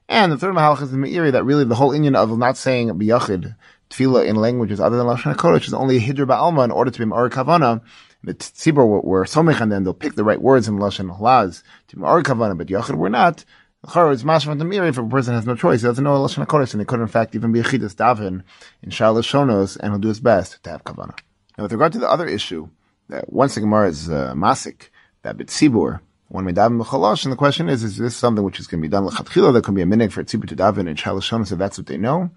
And the third mahalach is the meiri that really the whole inyan of not saying biyachid tefillah in languages other than lashon hakodesh is only a hidr ba'alma in order to be ma'or kavana. The tzibur were, somich and then they'll pick the right words in lashon halaz to ma'or kavana, but yachid were not. The is mashma the meiri if a person has no choice. He doesn't know lashon hakodesh, and he could in fact even be a chidus daven in shalosh shonos, and he'll do his best to have kavana. Now, with regard to the other issue, that once the Gemara is uh, masik, that bit b'tzibur one may daven b'cholosh, and the question is, is this something which is going to be done l'chatchila? There can be a minig for tzibur to daven and shalashon, so that's what they know,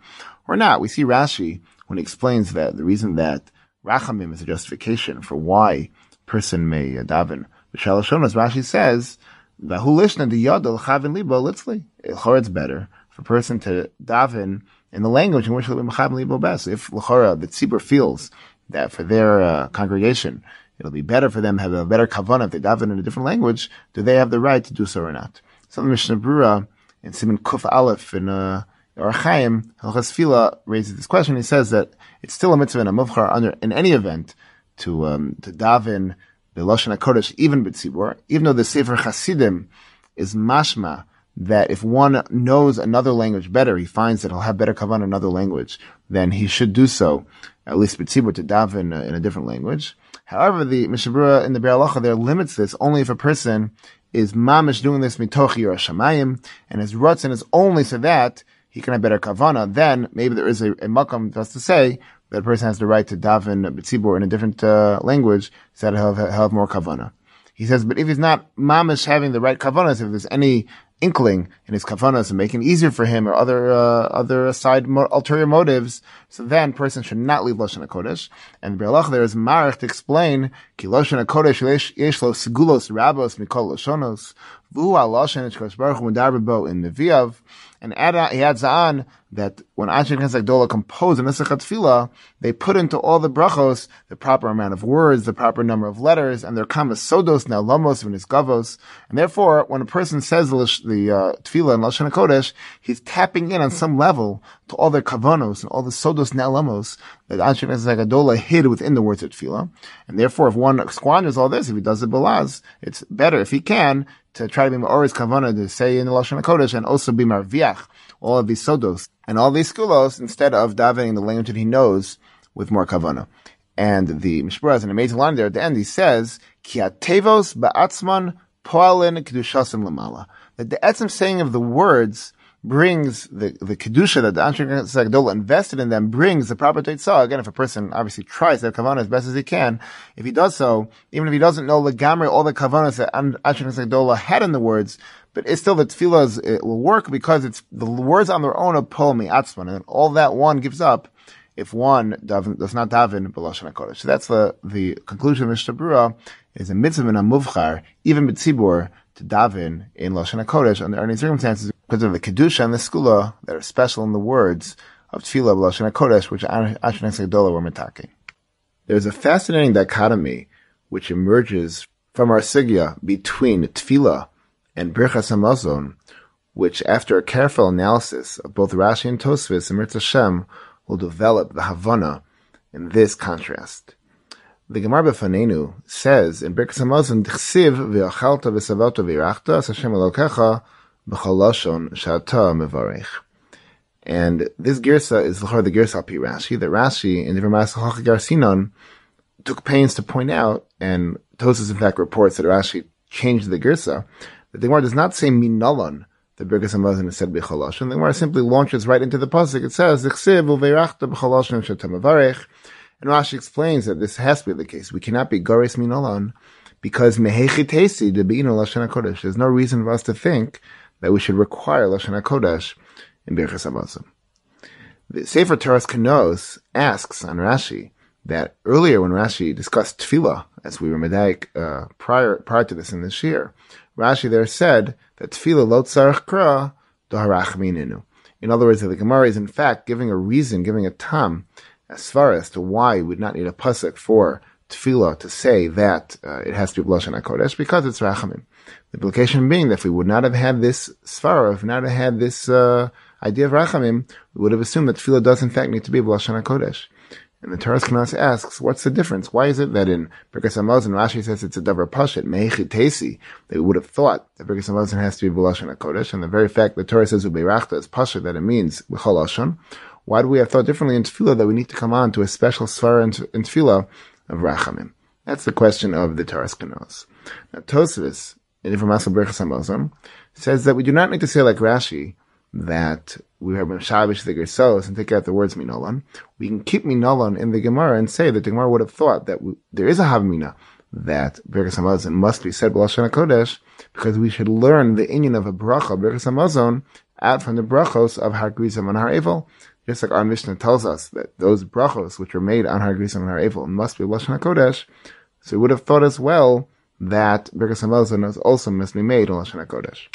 or not? We see Rashi when he explains that the reason that rachamim is a justification for why person may uh, daven b'shalashon, as Rashi says, v'hu lishna diyadol chavin libo litzli. It's better for a person to daven in the language in which libo best. If l'chora the tzibur feels that for their uh, congregation it'll be better for them have a better kavanah if they daven in a different language, do they have the right to do so or not? So the Mishnah Brura in Simon Kuf Aleph in uh, Fila raises this question. He says that it's still a mitzvah and a muvchar under, in any event to, um, to daven the Lashon HaKodesh, even B'tzibur, even though the Sefer Chasidim is mashma, that if one knows another language better, he finds that he'll have better kavan in another language, then he should do so, at least B'tzibur, to daven in a different language. However, the Mishnah Berurah in the Biur Halacha there limits this only if a person is mamish doing this mitochi or shamayim, and his rutzin is only so that he can have better kavana, then maybe there is a, a makam us to say that a person has the right to daven b'tzibur in a different uh, language, so that he'll have, he'll have more kavana. He says, but if he's not mamish having the right kavanas, if there's any inkling in his kafanas and making it easier for him or other uh, other side mo- ulterior motives, so then person should not leave lashon hakodesh. And the Biur Halacha there is marich to explain ki lashon hakodesh yesh lo segulos rabos mikol lashonos vu al lashon hu in neviav. And add, he adds on that when Anshe Knesset Gdola composed a Nesachat Tefillah, they put into all the brachos the proper amount of words, the proper number of letters, and their kamas sodos now lamos gavos. And therefore, when a person says the, the uh, Tefillah in Lashon HaKodesh, he's tapping in on some level to all their kavanos and all the sodos now that Anshe Knesset hid within the words of Tefillah. And therefore, if one squanders all this, if he does it belaz, it's better if he can to try to be Ma'oris Kavana to say in the Lashon HaKodesh and also be Marviach, all of these Sodos and all these Skulos instead of davening the language that he knows with more Kavana. And the Mishnah Berurah has an amazing line there at the end. He says, Ki atevos ba'atzman po'alin kedushasim lamala. That the etzim saying of the words brings the, the kedusha that the Knesset invested in them brings the proper teitzah. Again, if a person obviously tries that kavanah as best as he can, if he does so, even if he doesn't know legamri all the kavanas that Anshe Knesset had in the words, but it's still the tefillah it will work because it's the words on their own are pol atzman, and all that one gives up if one does not daven b'lashon hakodesh. So that's the the conclusion of Mishnah is a mitzvah and a muvchar even b'tzibur to daven in lashon hakodesh under any circumstances because of the kedusha and the skula that are special in the words of tefillah b'lashon hakodesh, which Ashkenaz Gedola were mitaking. There's a fascinating dichotomy which emerges from our sigya between tefillah and birchas hamazon, which, after a careful analysis of both Rashi and Tosfos and Mirza Shem, will develop the Havana in this contrast. The Gemara Befanenu says in Birkas Hamazon, "D'chsiv v'achalta v'savota v'irachta as Hashem Elokecha b'cholashon shata mevarech." And this girsa is the the girsa pi Rashi that Rashi in the Vermas Garsinon took pains to point out, and Tosfos in fact reports that Rashi changed the girsa. The Gemara does not say minalon. The Birkas Hamazon is said b'cholashon. The Gemara simply launches right into the pasuk. It says. And Rashi explains that this has to be the case. We cannot be Goris Minolan because Mehechitesi in Lashon HaKodesh. There's no reason for us to think that we should require Lashon HaKodesh in Birchas Hamazon. The Sefer Torah Kanos asks on Rashi that earlier when Rashi discussed Tefillah, as we were Medaik, uh, prior, prior to this in this year, Rashi there said that Tefillah lo tzarech. In other words, that the Gemara is in fact giving a reason, giving a tam as far as to why we would not need a pasuk for tefillah to say that uh, it has to be blush kodesh because it's rachamim. The implication being that if we would not have had this svara, if we not have had this uh, idea of rachamim, we would have assumed that tefillah does in fact need to be blush kodesh. And the Torah Kanas asks, what's the difference? Why is it that in Birkas Hamazon, Rashi says it's a davar pashat, meichi tesi, they would have thought that Birkas Hamazon has to be b'lashon kodesh, and the very fact the Torah says ubeirachta is pashat, that it means b'chol why do we have thought differently in tefillah that we need to come on to a special svara in, in tefillah of rachamim? That's the question of the Taras Kanos. Now Tosfos in Informational Berachas Hamazon says that we do not need to say like Rashi that we have Shabish the Gersos and take out the words Minolan. We can keep Minolan in the Gemara and say that the Gemara would have thought that we, there is a Havmina that Birkas Hamazon must be said B'Lashon HaKodesh because we should learn the inyan of a bracha, Birkas Hamazon, out from the brachos of Har Grizim and Har just like our Mishnah tells us that those brachos which were made on Har Grizim and Har must be Lashon HaKodesh, so we would have thought as well that Birkas Hamazon also must be made in Lashon.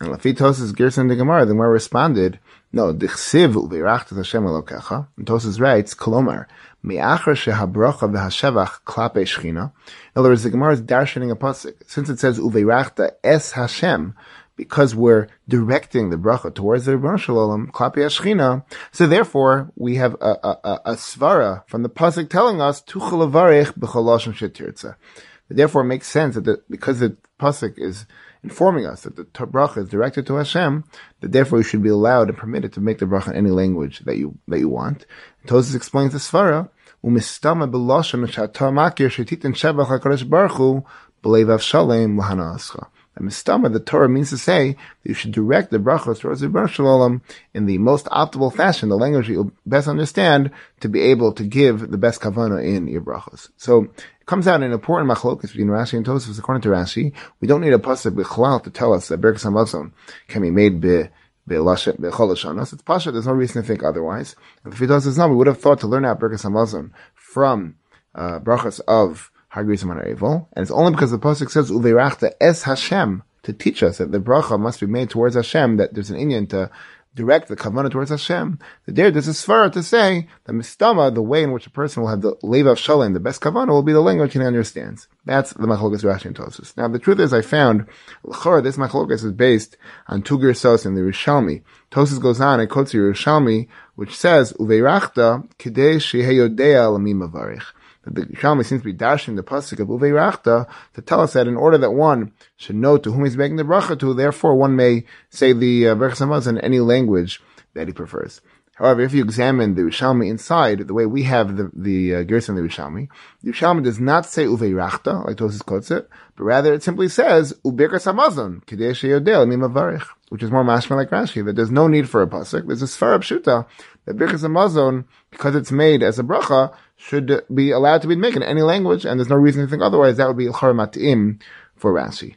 And Lafi Gerson de Gemara, the Gemara responded, no, Dichsiv u'virachtas Hashem elokecha. And Tosfos writes, Kolomar, me'achar shehabrocha v'hashevach klape shchina. In other words, the Gemara is darshaning a pasuk. Since it says u'virachta es Hashem, because we're directing the bracha towards the Rebbe Shalom, klape shchina, so therefore we have a, a, a, a svara from the pasuk telling us, tuchel avarech shetirtza. Therefore it makes sense that the, because the pasuk is informing us that the bracha is directed to Hashem, that therefore you should be allowed and permitted to make the bracha in any language that you that you want. Tosfos explains the svara, umistama shalem And mistama, the Torah means to say that you should direct the brachos towards the Shalom in the most optimal fashion, the language that you'll best understand, to be able to give the best kavanah in your brachos. So it comes out an important machlokas between Rashi and Tosfos. According to Rashi, we don't need a pasuk b'chalal to tell us that Berkas Hamazon can be made be Becholashanos. It's Pasha. There's no reason to think otherwise. If he does now, we would have thought to learn out Berkas Hamazon from uh, brachas of Evil, and it's only because the pasuk says Uveirachta es Hashem to teach us that the bracha must be made towards Hashem. That there's an Indian to direct the kavanah towards Hashem. The there, there's a svara to say the mistama, the way in which a person will have the levav shalom, the best kavanah, will be the language he understands. That's the machlokas Rashi and Tosfos. Now, the truth is, I found l'chor this machlokas is based on two gersos in the Yerushalmi. Tosfos goes on and quotes the Yerushalmi, which says uveirachta kidei sheheyodea lamim avarich the Shalmi seems to be dashing the pasuk of Uvei Rachta to tell us that in order that one should know to whom he's making the bracha to, therefore one may say the uh, in any language that he prefers. However, if you examine the Yerushalmi inside, the way we have the, the uh, Gerson the Yerushalmi, the Yerushalmi does not say Uvei Rachta, like Tosfos quotes it, but rather it simply says, Uberkas Hamazon, Sheyodel, Mimavarich, which is more mashma like Rashi, that there's no need for a pasuk. There's a Sfar Pshuta, that Birkas Hamazon, because it's made as a bracha, should be allowed to be made in any language, and there's no reason to think otherwise. That would be Matim for Rashi.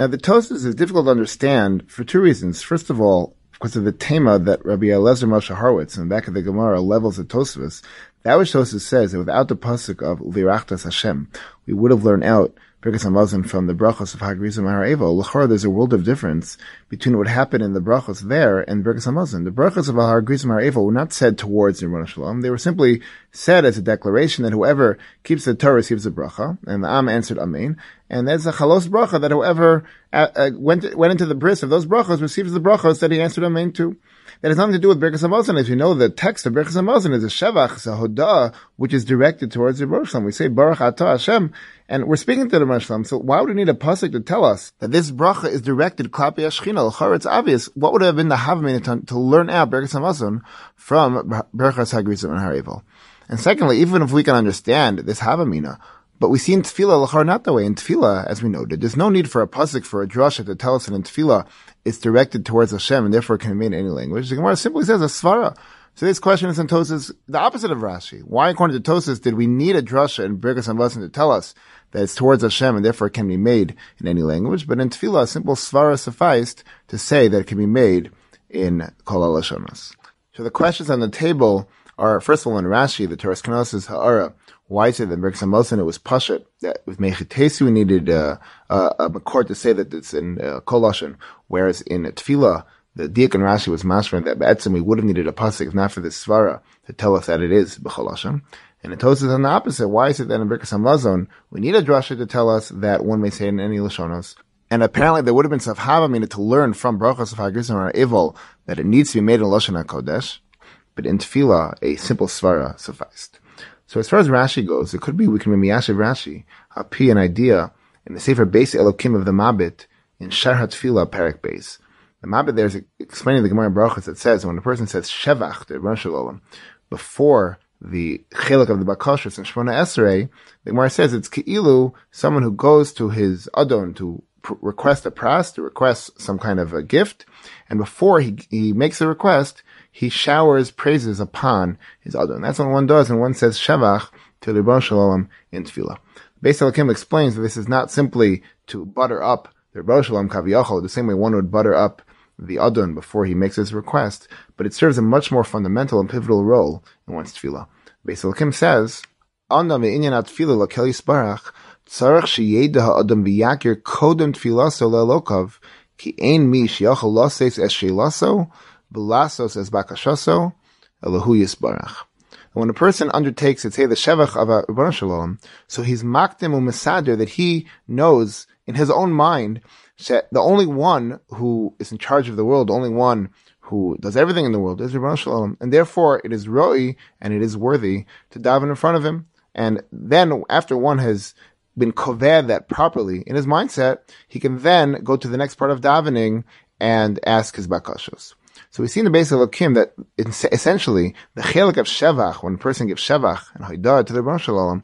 Now, the Tosfos is difficult to understand for two reasons. First of all, because of the tema that Rabbi Elazar Moshe Horowitz in the back of the Gemara levels at Tosfos, that which Tosfos says that without the pasuk of Uvirachtas Hashem, we would have learned out Birkas Hamazon from the brachos of Hagrizim Haraevo, L'chor, there's a world of difference between what happened in the brachos there and Birkas Hamazon. The brachos of Hagrizim Haraevo were not said towards Nirvana Shalom. They were simply said as a declaration that whoever keeps the Torah receives a bracha, and the Am answered Amen. And there's a chalos bracha that whoever uh, uh, went went into the bris of those brachos receives the brachos that he answered Amen to. That has nothing to do with Birkas Hamazon. As you know, the text of Birkas Hamazon is a shevach, it's a hodah, which is directed towards the Rosh We say Baruch Atah Hashem, and we're speaking to the Rosh So why would we need a pasuk to tell us that this bracha is directed klapi Ashchina? It's obvious. What would have been the havmin to, learn out Birkas Hamazon from Birkas Hagrizim and Harival? And secondly, even if we can understand this havamina, but we see in Tefillah Lachar not that way. In Tefillah, as we noted, there's no need for a pasuk for a drasha to tell us that in Tefillah it's directed towards Hashem and therefore can be in any language. The Gemara simply says a svara. So this question is in Tosfos, the opposite of Rashi. Why, according to Tosfos, did we need a drasha in Birkas Hamazon to tell us that it's towards Hashem and therefore can be made in any language? But in Tefillah, a simple svara sufficed to say that it can be made in Kol Alashonas. So the questions on the table are, first of all, in Rashi, the Torah Kenosis Ha'ara, why is it that Birkas Hamazon it was Pashat? That with Mechitesi we needed uh, uh, a court to say that it's in uh, Koloshin, whereas in Tefillah, the Diak and Rashi was mastering that Be'etzim we would have needed a pasuk if not for this svara to tell us that it is B'cholashim. And it tells us on the opposite. Why is it that in Birkas Hamazon we need a drasha to tell us that one may say in any Lashonos? And apparently there would have been Safhava meaning to learn from Brachos of Hagrisim or Evil that it needs to be made in Lashon HaKodesh. But in Tefillah, a simple svara sufficed. So as far as Rashi goes, it could be we can Miyashiv Rashi, a P, an idea, in the Sefer Beis Elokim of the Mabit, in Shar HaTfilah Parak Base. The Mabit there is explaining the Gemara Brachas that says when a person says Shevach to Rosh before the Chiluk of the Bakashas and Shmona Esrei, the Gemara says it's Ki'ilu, someone who goes to his Adon to pr- request a pras, to request some kind of a gift, and before he, he makes the request, he showers praises upon his Adon. That's what one does, and one says Shevach to Ribbon Shalom in Tefillah. Beis Elokim explains that this is not simply to butter up the Rebbe Shalom Kaviyachol, the same way one would butter up the Adon before he makes his request, but it serves a much more fundamental and pivotal role in one's tefillah. Beis Elokim says, Anda me'inyan at-tefillah lakel yisbarach, tzarech sheyeda ha'adam kodem tfilaso le'elokav, ki ein mi loses es sheilaso, v'lasos es bakashaso, elohu yisbarach. And when a person undertakes, let's say, the shevach of a Shalom, so he's makdim u'mesader that he knows in his own mind that the only one who is in charge of the world, the only one who does everything in the world is Rebbe Shalom, and therefore it is roi and it is worthy to daven in front of him. And then after one has been koved that properly in his mindset, he can then go to the next part of davening and ask his bakashos. So we see in the Beis Elokim that essentially the chelik of shevach, when a person gives shevach and haidah to the Rebbe Shalom,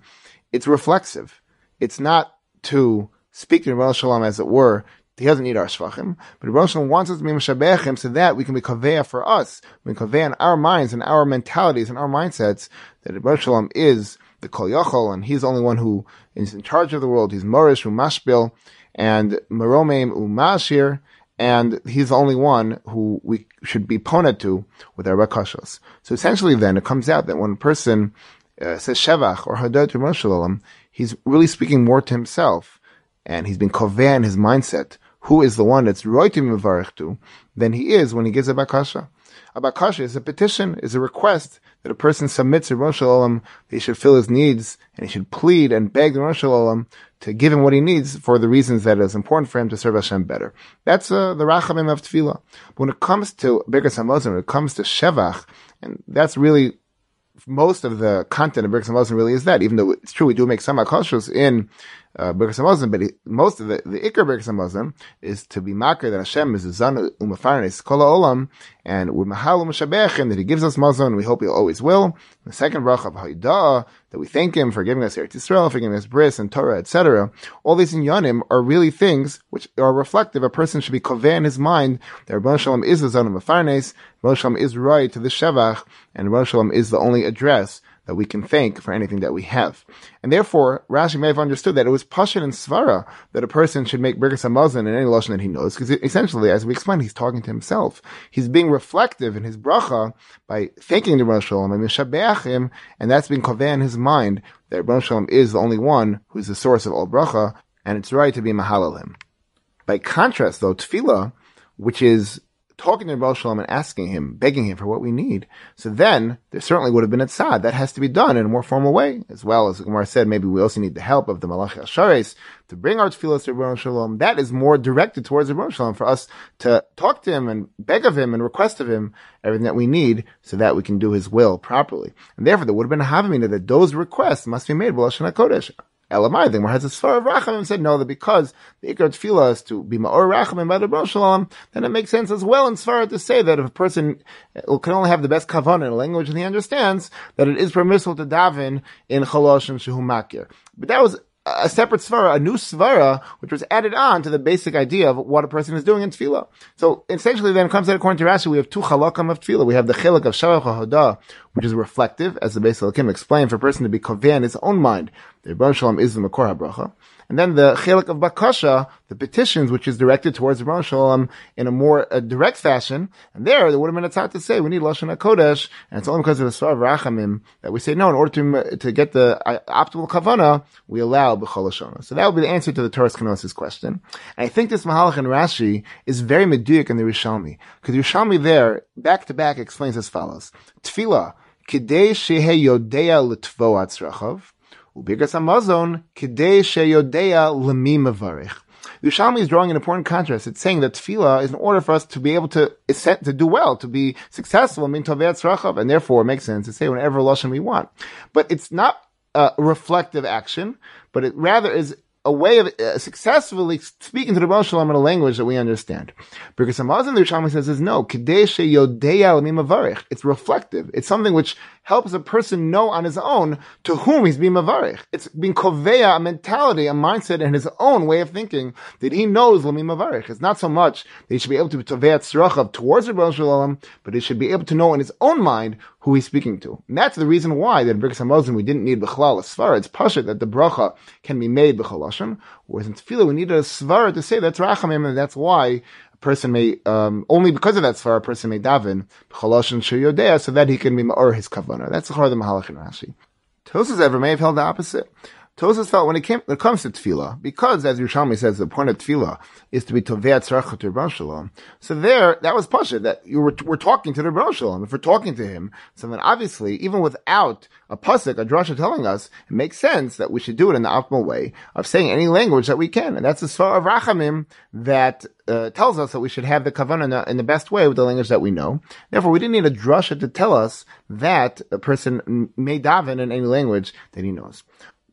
it's reflexive. It's not to speak to Rebbe Shalom as it were. He doesn't need our shvachim, but Rebbe Shalom wants us to be mishabechim so that we can be kaveya for us. We can kaveya in our minds and our mentalities and our mindsets that Rebbe Shalom is the kol yachol and he's the only one who is in charge of the world. He's morish umashbil and meromim umashir and he's the only one who we should be poned to with our rakashos. So essentially, then it comes out that when a person uh, says shevach or hadar to Shalom, he's really speaking more to himself, and he's been koveh in his mindset. Who is the one that's roitim mevarich to than he is when he gives a bakasha? A bakasha is a petition, is a request that a person submits to Rosh Hashanah, he should fill his needs, and he should plead and beg the Rosh Hashanah to give him what he needs for the reasons that it is important for him to serve Hashem better. That's uh, the rachamim of tefillah. But when it comes to Birkas Hamazon, when it comes to Shevach, and that's really most of the content of Birkas Hamazon really is that, even though it's true we do make some akashos in uh, Birkas Hamazon, but most of the, the Iker Birkas Hamazon is to be makar that Hashem is a zan umafarnes kol olam, and we're mahal u'mashabechem that He gives us mazon, we hope He always will. The second bracha of Haidah, that we thank Him for giving us Eretz Yisrael, for giving us bris and Torah, etc. All these inyanim are really things which are reflective. A person should be koveh in his mind that Rabban Shalom is the zan umafarnes, Rabban Shalom is right to the shevach, and Rabban Shalom is the only address that we can thank for anything that we have. And therefore, Rashi may have understood that it was Pashan and Svara that a person should make Birkas Hamazon in any Lashon that he knows, because essentially, as we explained, he's talking to himself. He's being reflective in his bracha by thanking the Rosh Shalom and Mishabeachim, and that's being koveh in his mind that Rosh Shalom is the only one who is the source of all bracha, and it's right to be Mahalal him. By contrast, though, Tefillah, which is talking to Baal Shalom and asking him, begging him for what we need. So then there certainly would have been a tzad. That has to be done in a more formal way, as well as Gemara said. Maybe we also need the help of the Malachi Ashares to bring our tefillos to Baal Shalom. That is more directed towards Baal Shalom for us to talk to him and beg of him and request of him everything that we need so that we can do his will properly. And therefore, there would have been a havamina that those requests must be made by Lashon HaKodesh. Elamai, the Gemara has a svar of Rachamim said no, that because the Ikar Tefillah is to be Ma'or Rachamim by the Shalom, then it makes sense as well in Svar to say that if a person uh, can only have the best kavan in a language and he understands, that it is permissible to daven in Chalosh and Shehu Makir. But that was a separate svara, a new svara, which was added on to the basic idea of what a person is doing in tefillah. So essentially, then it comes out according to Rashi, we have two halakam of tefillah. We have the chilak of shavach hodah, which is reflective, as the Beis Elokim explained, for a person to be koveh in his own mind. The Rebbe Shalom is the makor habracha. And then the chelik of bakasha, the petitions, which is directed towards the Rebbe Shalom in a more uh, direct fashion. And there, there would have a to say, we need Lashon HaKodesh, and it's only because of the Svar of Rachamim that we say, no, in order to, to get the uh, optimal kavana, we allow B'chol Lashon. So that would be the answer to the Torah Kenosis question. And I think this Mahalach and Rashi is very meduyik in the Yerushalmi. Because Yerushalmi there, back to back, explains as follows. Tefillah, kidei shehe yodea l'tvo atzrachav, Ubigas Amazon, Kidei Sheyodea Lemi Mavarich. Yerushalmi is drawing an important contrast. It's saying that tefillah is in order for us to be able to to do well, to be successful, min and therefore it makes sense to say whenever lashon we want. But it's not a reflective action, but it rather is a way of uh, successfully speaking to the Baal Shalom in a language that we understand. Because Hamazon the Yerushalmi says is no, Yodeya Lamimavarich. it's reflective. It's something which helps a person know on his own to whom he's being mavarich. It's being koveya, a mentality, a mindset, and his own way of thinking that he knows lami mavarich. It's not so much that he should be able to toveya tzrachav towards Rebbe but he should be able to know in his own mind who he's speaking to. And that's the reason why that in Birkas Hamazon we didn't need Bechlal a Svara. It's Pasha that the bracha can be made Bechalashon, whereas in Tefillah we needed a Svara to say that's Rachamim, and that's why a person may, um, only because of that Svara, a person may daven Bechalashon Sheyodea, so that he can be Ma'or his Kavanah. That's the Chor the Mahalach and Rashi. Tosfos ever may have held the opposite. Tosfos felt when it came, when it comes to tefillah, because as Yerushalmi says, the point of tefillah is to be toveat tzarcha to Rebbe Shalom. So there, that was pasha that you were, we're talking to the Rebbe Shalom. If we're talking to him, so then obviously, even without a pasuk, a drasha telling us, it makes sense that we should do it in the optimal way of saying any language that we can. And that's the svar of Rachamim that uh, tells us that we should have the kavanah in the, best way with the language that we know. Therefore, we didn't need a drasha to tell us that a person may daven in any language that he knows.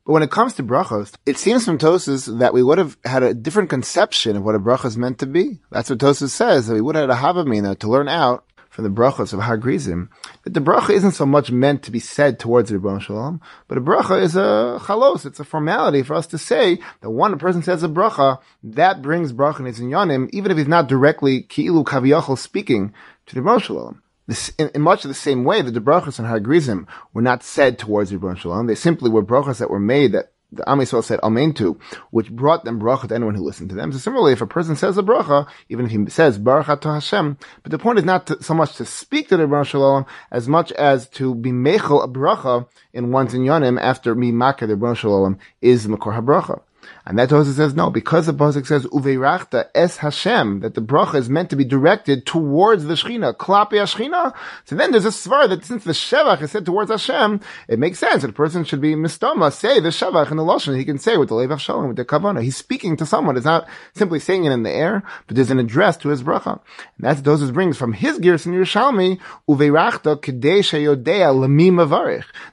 But when it comes to brachos, it seems from Tosfos that we would have had a different conception of what a bracha is meant to be. That's what Tosfos says, that we would have had a havamina to learn out from the brachos of Har Grizim, that the bracha isn't so much meant to be said towards the Rebbe Shalom, but a bracha is a chalos, it's a formality for us to say that when a person says a bracha, that brings bracha in his even if he's not directly ki'ilu kaviyachol speaking to the Rebbe Shalom. This, in, in, much of the same way, the brachas and Hagrizim were not said towards Yibron Shalom. They simply were brachas that were made that the Am Yisrael said Amen to, which brought them bracha to anyone who listened to them. So similarly, if a person says a bracha, even if he says Baruch to Hashem, but the point is not to, so much to speak to the Rebbe Shalom as much as to be mechel a bracha in one's inyanim after mi makar the Rebbe Shalom is the makor habracha. And that also says no, because the pasuk says uveirachta es Hashem, that the bracha is meant to be directed towards the Shechina, klape Shechina. So then there's a svar that since the shevach is said towards Hashem, it makes sense that a person should be mistama, say the shevach in the lashon. He can say with the levach shalom, with the kavana. He's speaking to someone. It's not simply saying it in the air, but there's an address to his bracha. And that's Tosfos brings from his gears in Yerushalmi uveirachta kedei sheyodea lemim.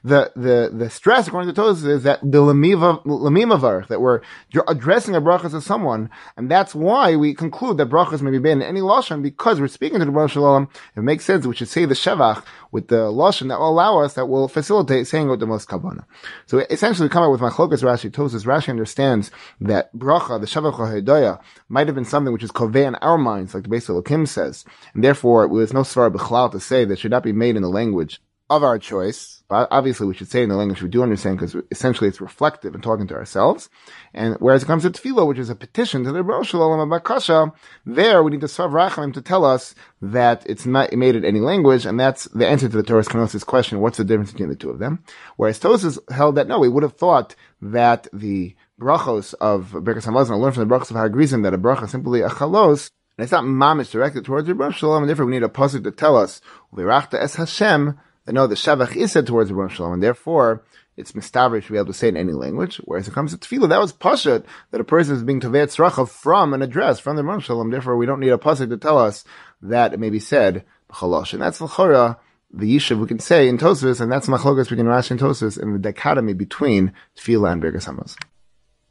The the the stress according to Tosfos is that the lemim that we're you're addressing a brachas to someone, and that's why we conclude that brachas may be banned in any lashon because we're speaking to the Baruch Shalom. It makes sense we should say the shevach with the lashon that will allow us, that will facilitate saying with the most kabbalah. So essentially, we come up with machlokas Rashi. Tosfos Rashi understands that bracha, the shevach ha'edaya, might have been something which is koveh in our minds, like the Beis Elokim says, and therefore it was no svar b'chlal to say that should not be made in the language of our choice. But obviously, we should say in the language we do understand because essentially it's reflective and talking to ourselves. And whereas it comes to tefillah, which is a petition to the Rebbe Shalom there we need to serve Rachamim to tell us that it's not made in any language, and that's the answer to the Torah's Kenosis question: What's the difference between the two of them? Whereas Tosfos held that no, we would have thought that the brachos of Birkas Hamazon learned from the brachos of Hagrizim that a bracha is simply a chalos, and it's not mamish directed towards the Rebbe Shalom, and therefore we need a pasuk to tell us Virachta es Hashem that no, the Shavach is said towards the Rebbe Shalom, and therefore it's mistavish to be able to say in any language. Whereas it comes to tefillah, that was pashat that a person is being tevet tzracha from an address from the Rebbe Shalom. Therefore, we don't need a pasuk to tell us that it may be said b'chalosh, and that's l'chora the yishuv we can say in Tosfos, and that's machlokas between Rashi and Tosfos in the dichotomy between tefillah and Birkas.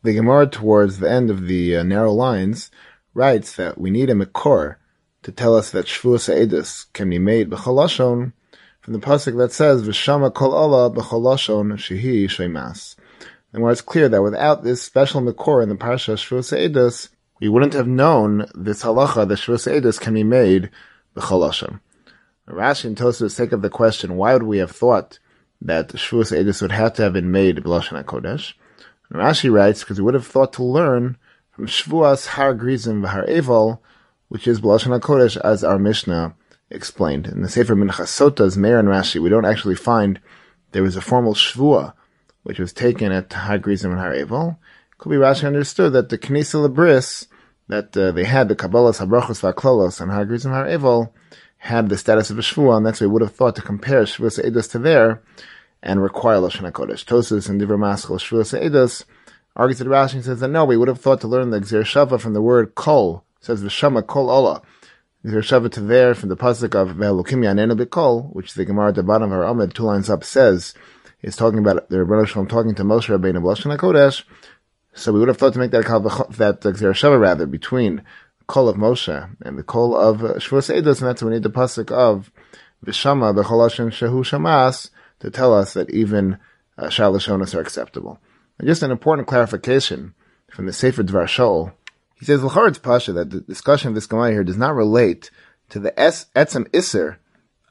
The Gemara towards the end of the uh, narrow lines writes that we need a makor to tell us that shvuas edus can be made b'chaloshon from the pasuk that says "V'shama kol Allah b'cholashon shehi shemas," and where it's clear that without this special makor in the parsha Shvus Eidos, we wouldn't have known this halacha that Shvus Eidos can be made b'cholashon. Rashi and Tosfos take up the question: Why would we have thought that Shvus Eidos would have to have been made b'lashon hakodesh? Rashi writes because we would have thought to learn from Shvuas Har Grizim v'Har Eval, which is b'lashon hakodesh, as our Mishnah explained. In the Sefer Minchasotas, Meir and Rashi, we don't actually find there was a formal shvua, which was taken at Har Grizim and Har Evel. Could be Rashi understood that the Knisa Labris, that uh, they had the Kabbalah Sabrachos Vaklolos and Har Grizim Har Evel, had the status of a shvua, and that's why we would have thought to compare Shvua Eidos to there and require Lashon HaKodesh. Tosus and Divra Maskal Shvua Eidos argues that Rashi says that no, we would have thought to learn the Gzir Shava from the word kol, says V'shama kol ola, there's Shabbat to there from the pasuk of Ve'elokim Yanenu B'Kol, which the Gemara at the bottom of our Amid, two lines up, says, is talking about the Rebbeinu Shalom talking to Moshe Rabbeinu B'Lashon HaKodesh. So we would have thought to make that call that uh, rather between Kol of Moshe and the Kol of Shavuos Eidos, and that's when we need the pasuk of V'Shama B'Cholashim Shehu Shamas to tell us that even uh, Shalashonas are acceptable. And just an important clarification from the Sefer Dvar Shol. He says, L'charetz Pasha, that the discussion of this Gemara here does not relate to the es, etzem iser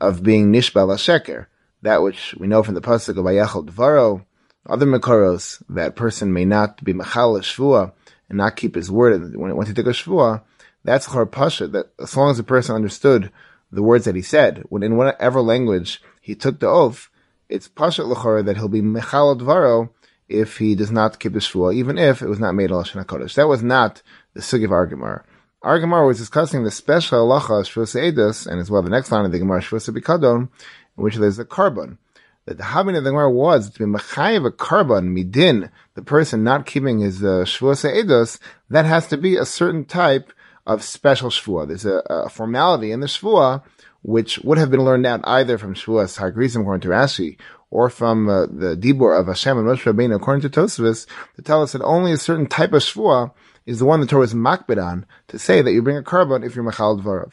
of being nishbal sheker, that which we know from the pasuk of Vayachal Dvaro, other Makoros, that person may not be Machal Shvua and not keep his word when, he took a Shvua, that's Chor Pasha, that as long as the person understood the words that he said, when in whatever language he took the oath, it's Pasha L'chor that he'll be Mechal Dvaro if he does not keep the Shvua, even if it was not made al Kodesh. That was not the Sug of Argamar. Argamar was discussing the special halacha Shvus Edus, and as well the next line of the Gemara Shvus Bikadon, in which there's a carbon. That the habit of the Gemara was to be mechayiv a carbon midin, the person not keeping his uh, Edus, that has to be a certain type of special Shvua. There's a, a formality in the Shvua which would have been learned out either from Shvuas Hagrizim according to Rashi or from uh, the Dibur of Hashem and Moshe Rabbeinu according to Tosfos to tell us that only a certain type of Shvua is the one the Torah is makbid on to say that you bring a carbon if you're Machal Dvarav.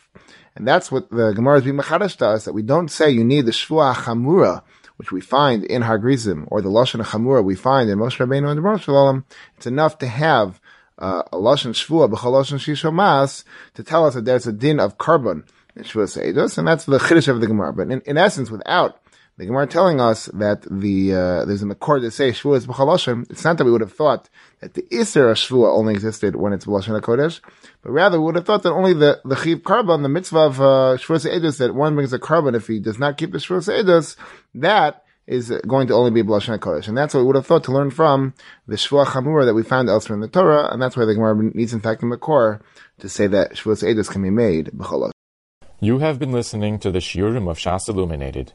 And that's what the Gemara is Machadash that we don't say you need the Shvua Chamura, which we find in Hagrizim, or the Lashon Chamura we find in Moshe Rabbeinu and the Baruch Shalom. It's enough to have uh, a Lashon Shvua, B'chal Lashon Shishomas, to tell us that there's a din of carbon in Shvua Eidos, and that's the Chiddush of the Gemara. But in, in essence, without the Gemara telling us that the uh, there's a Makor to say Shvua is B'chol lashon. It's not that we would have thought that the Isser of Shvua only existed when it's B'lashon HaKodesh, but rather we would have thought that only the, the Chiyuv korban, the mitzvah of uh, Shvua Eidos, that one brings a korban if he does not keep the Shvua Eidos, that is going to only be B'lashon HaKodesh. And that's what we would have thought to learn from the Shvua Chamura that we found elsewhere in the Torah, and that's why the Gemara needs in fact the Makor to say that Shvua Eidos can be made. You have been listening to the Shiurim of Shas Illuminated.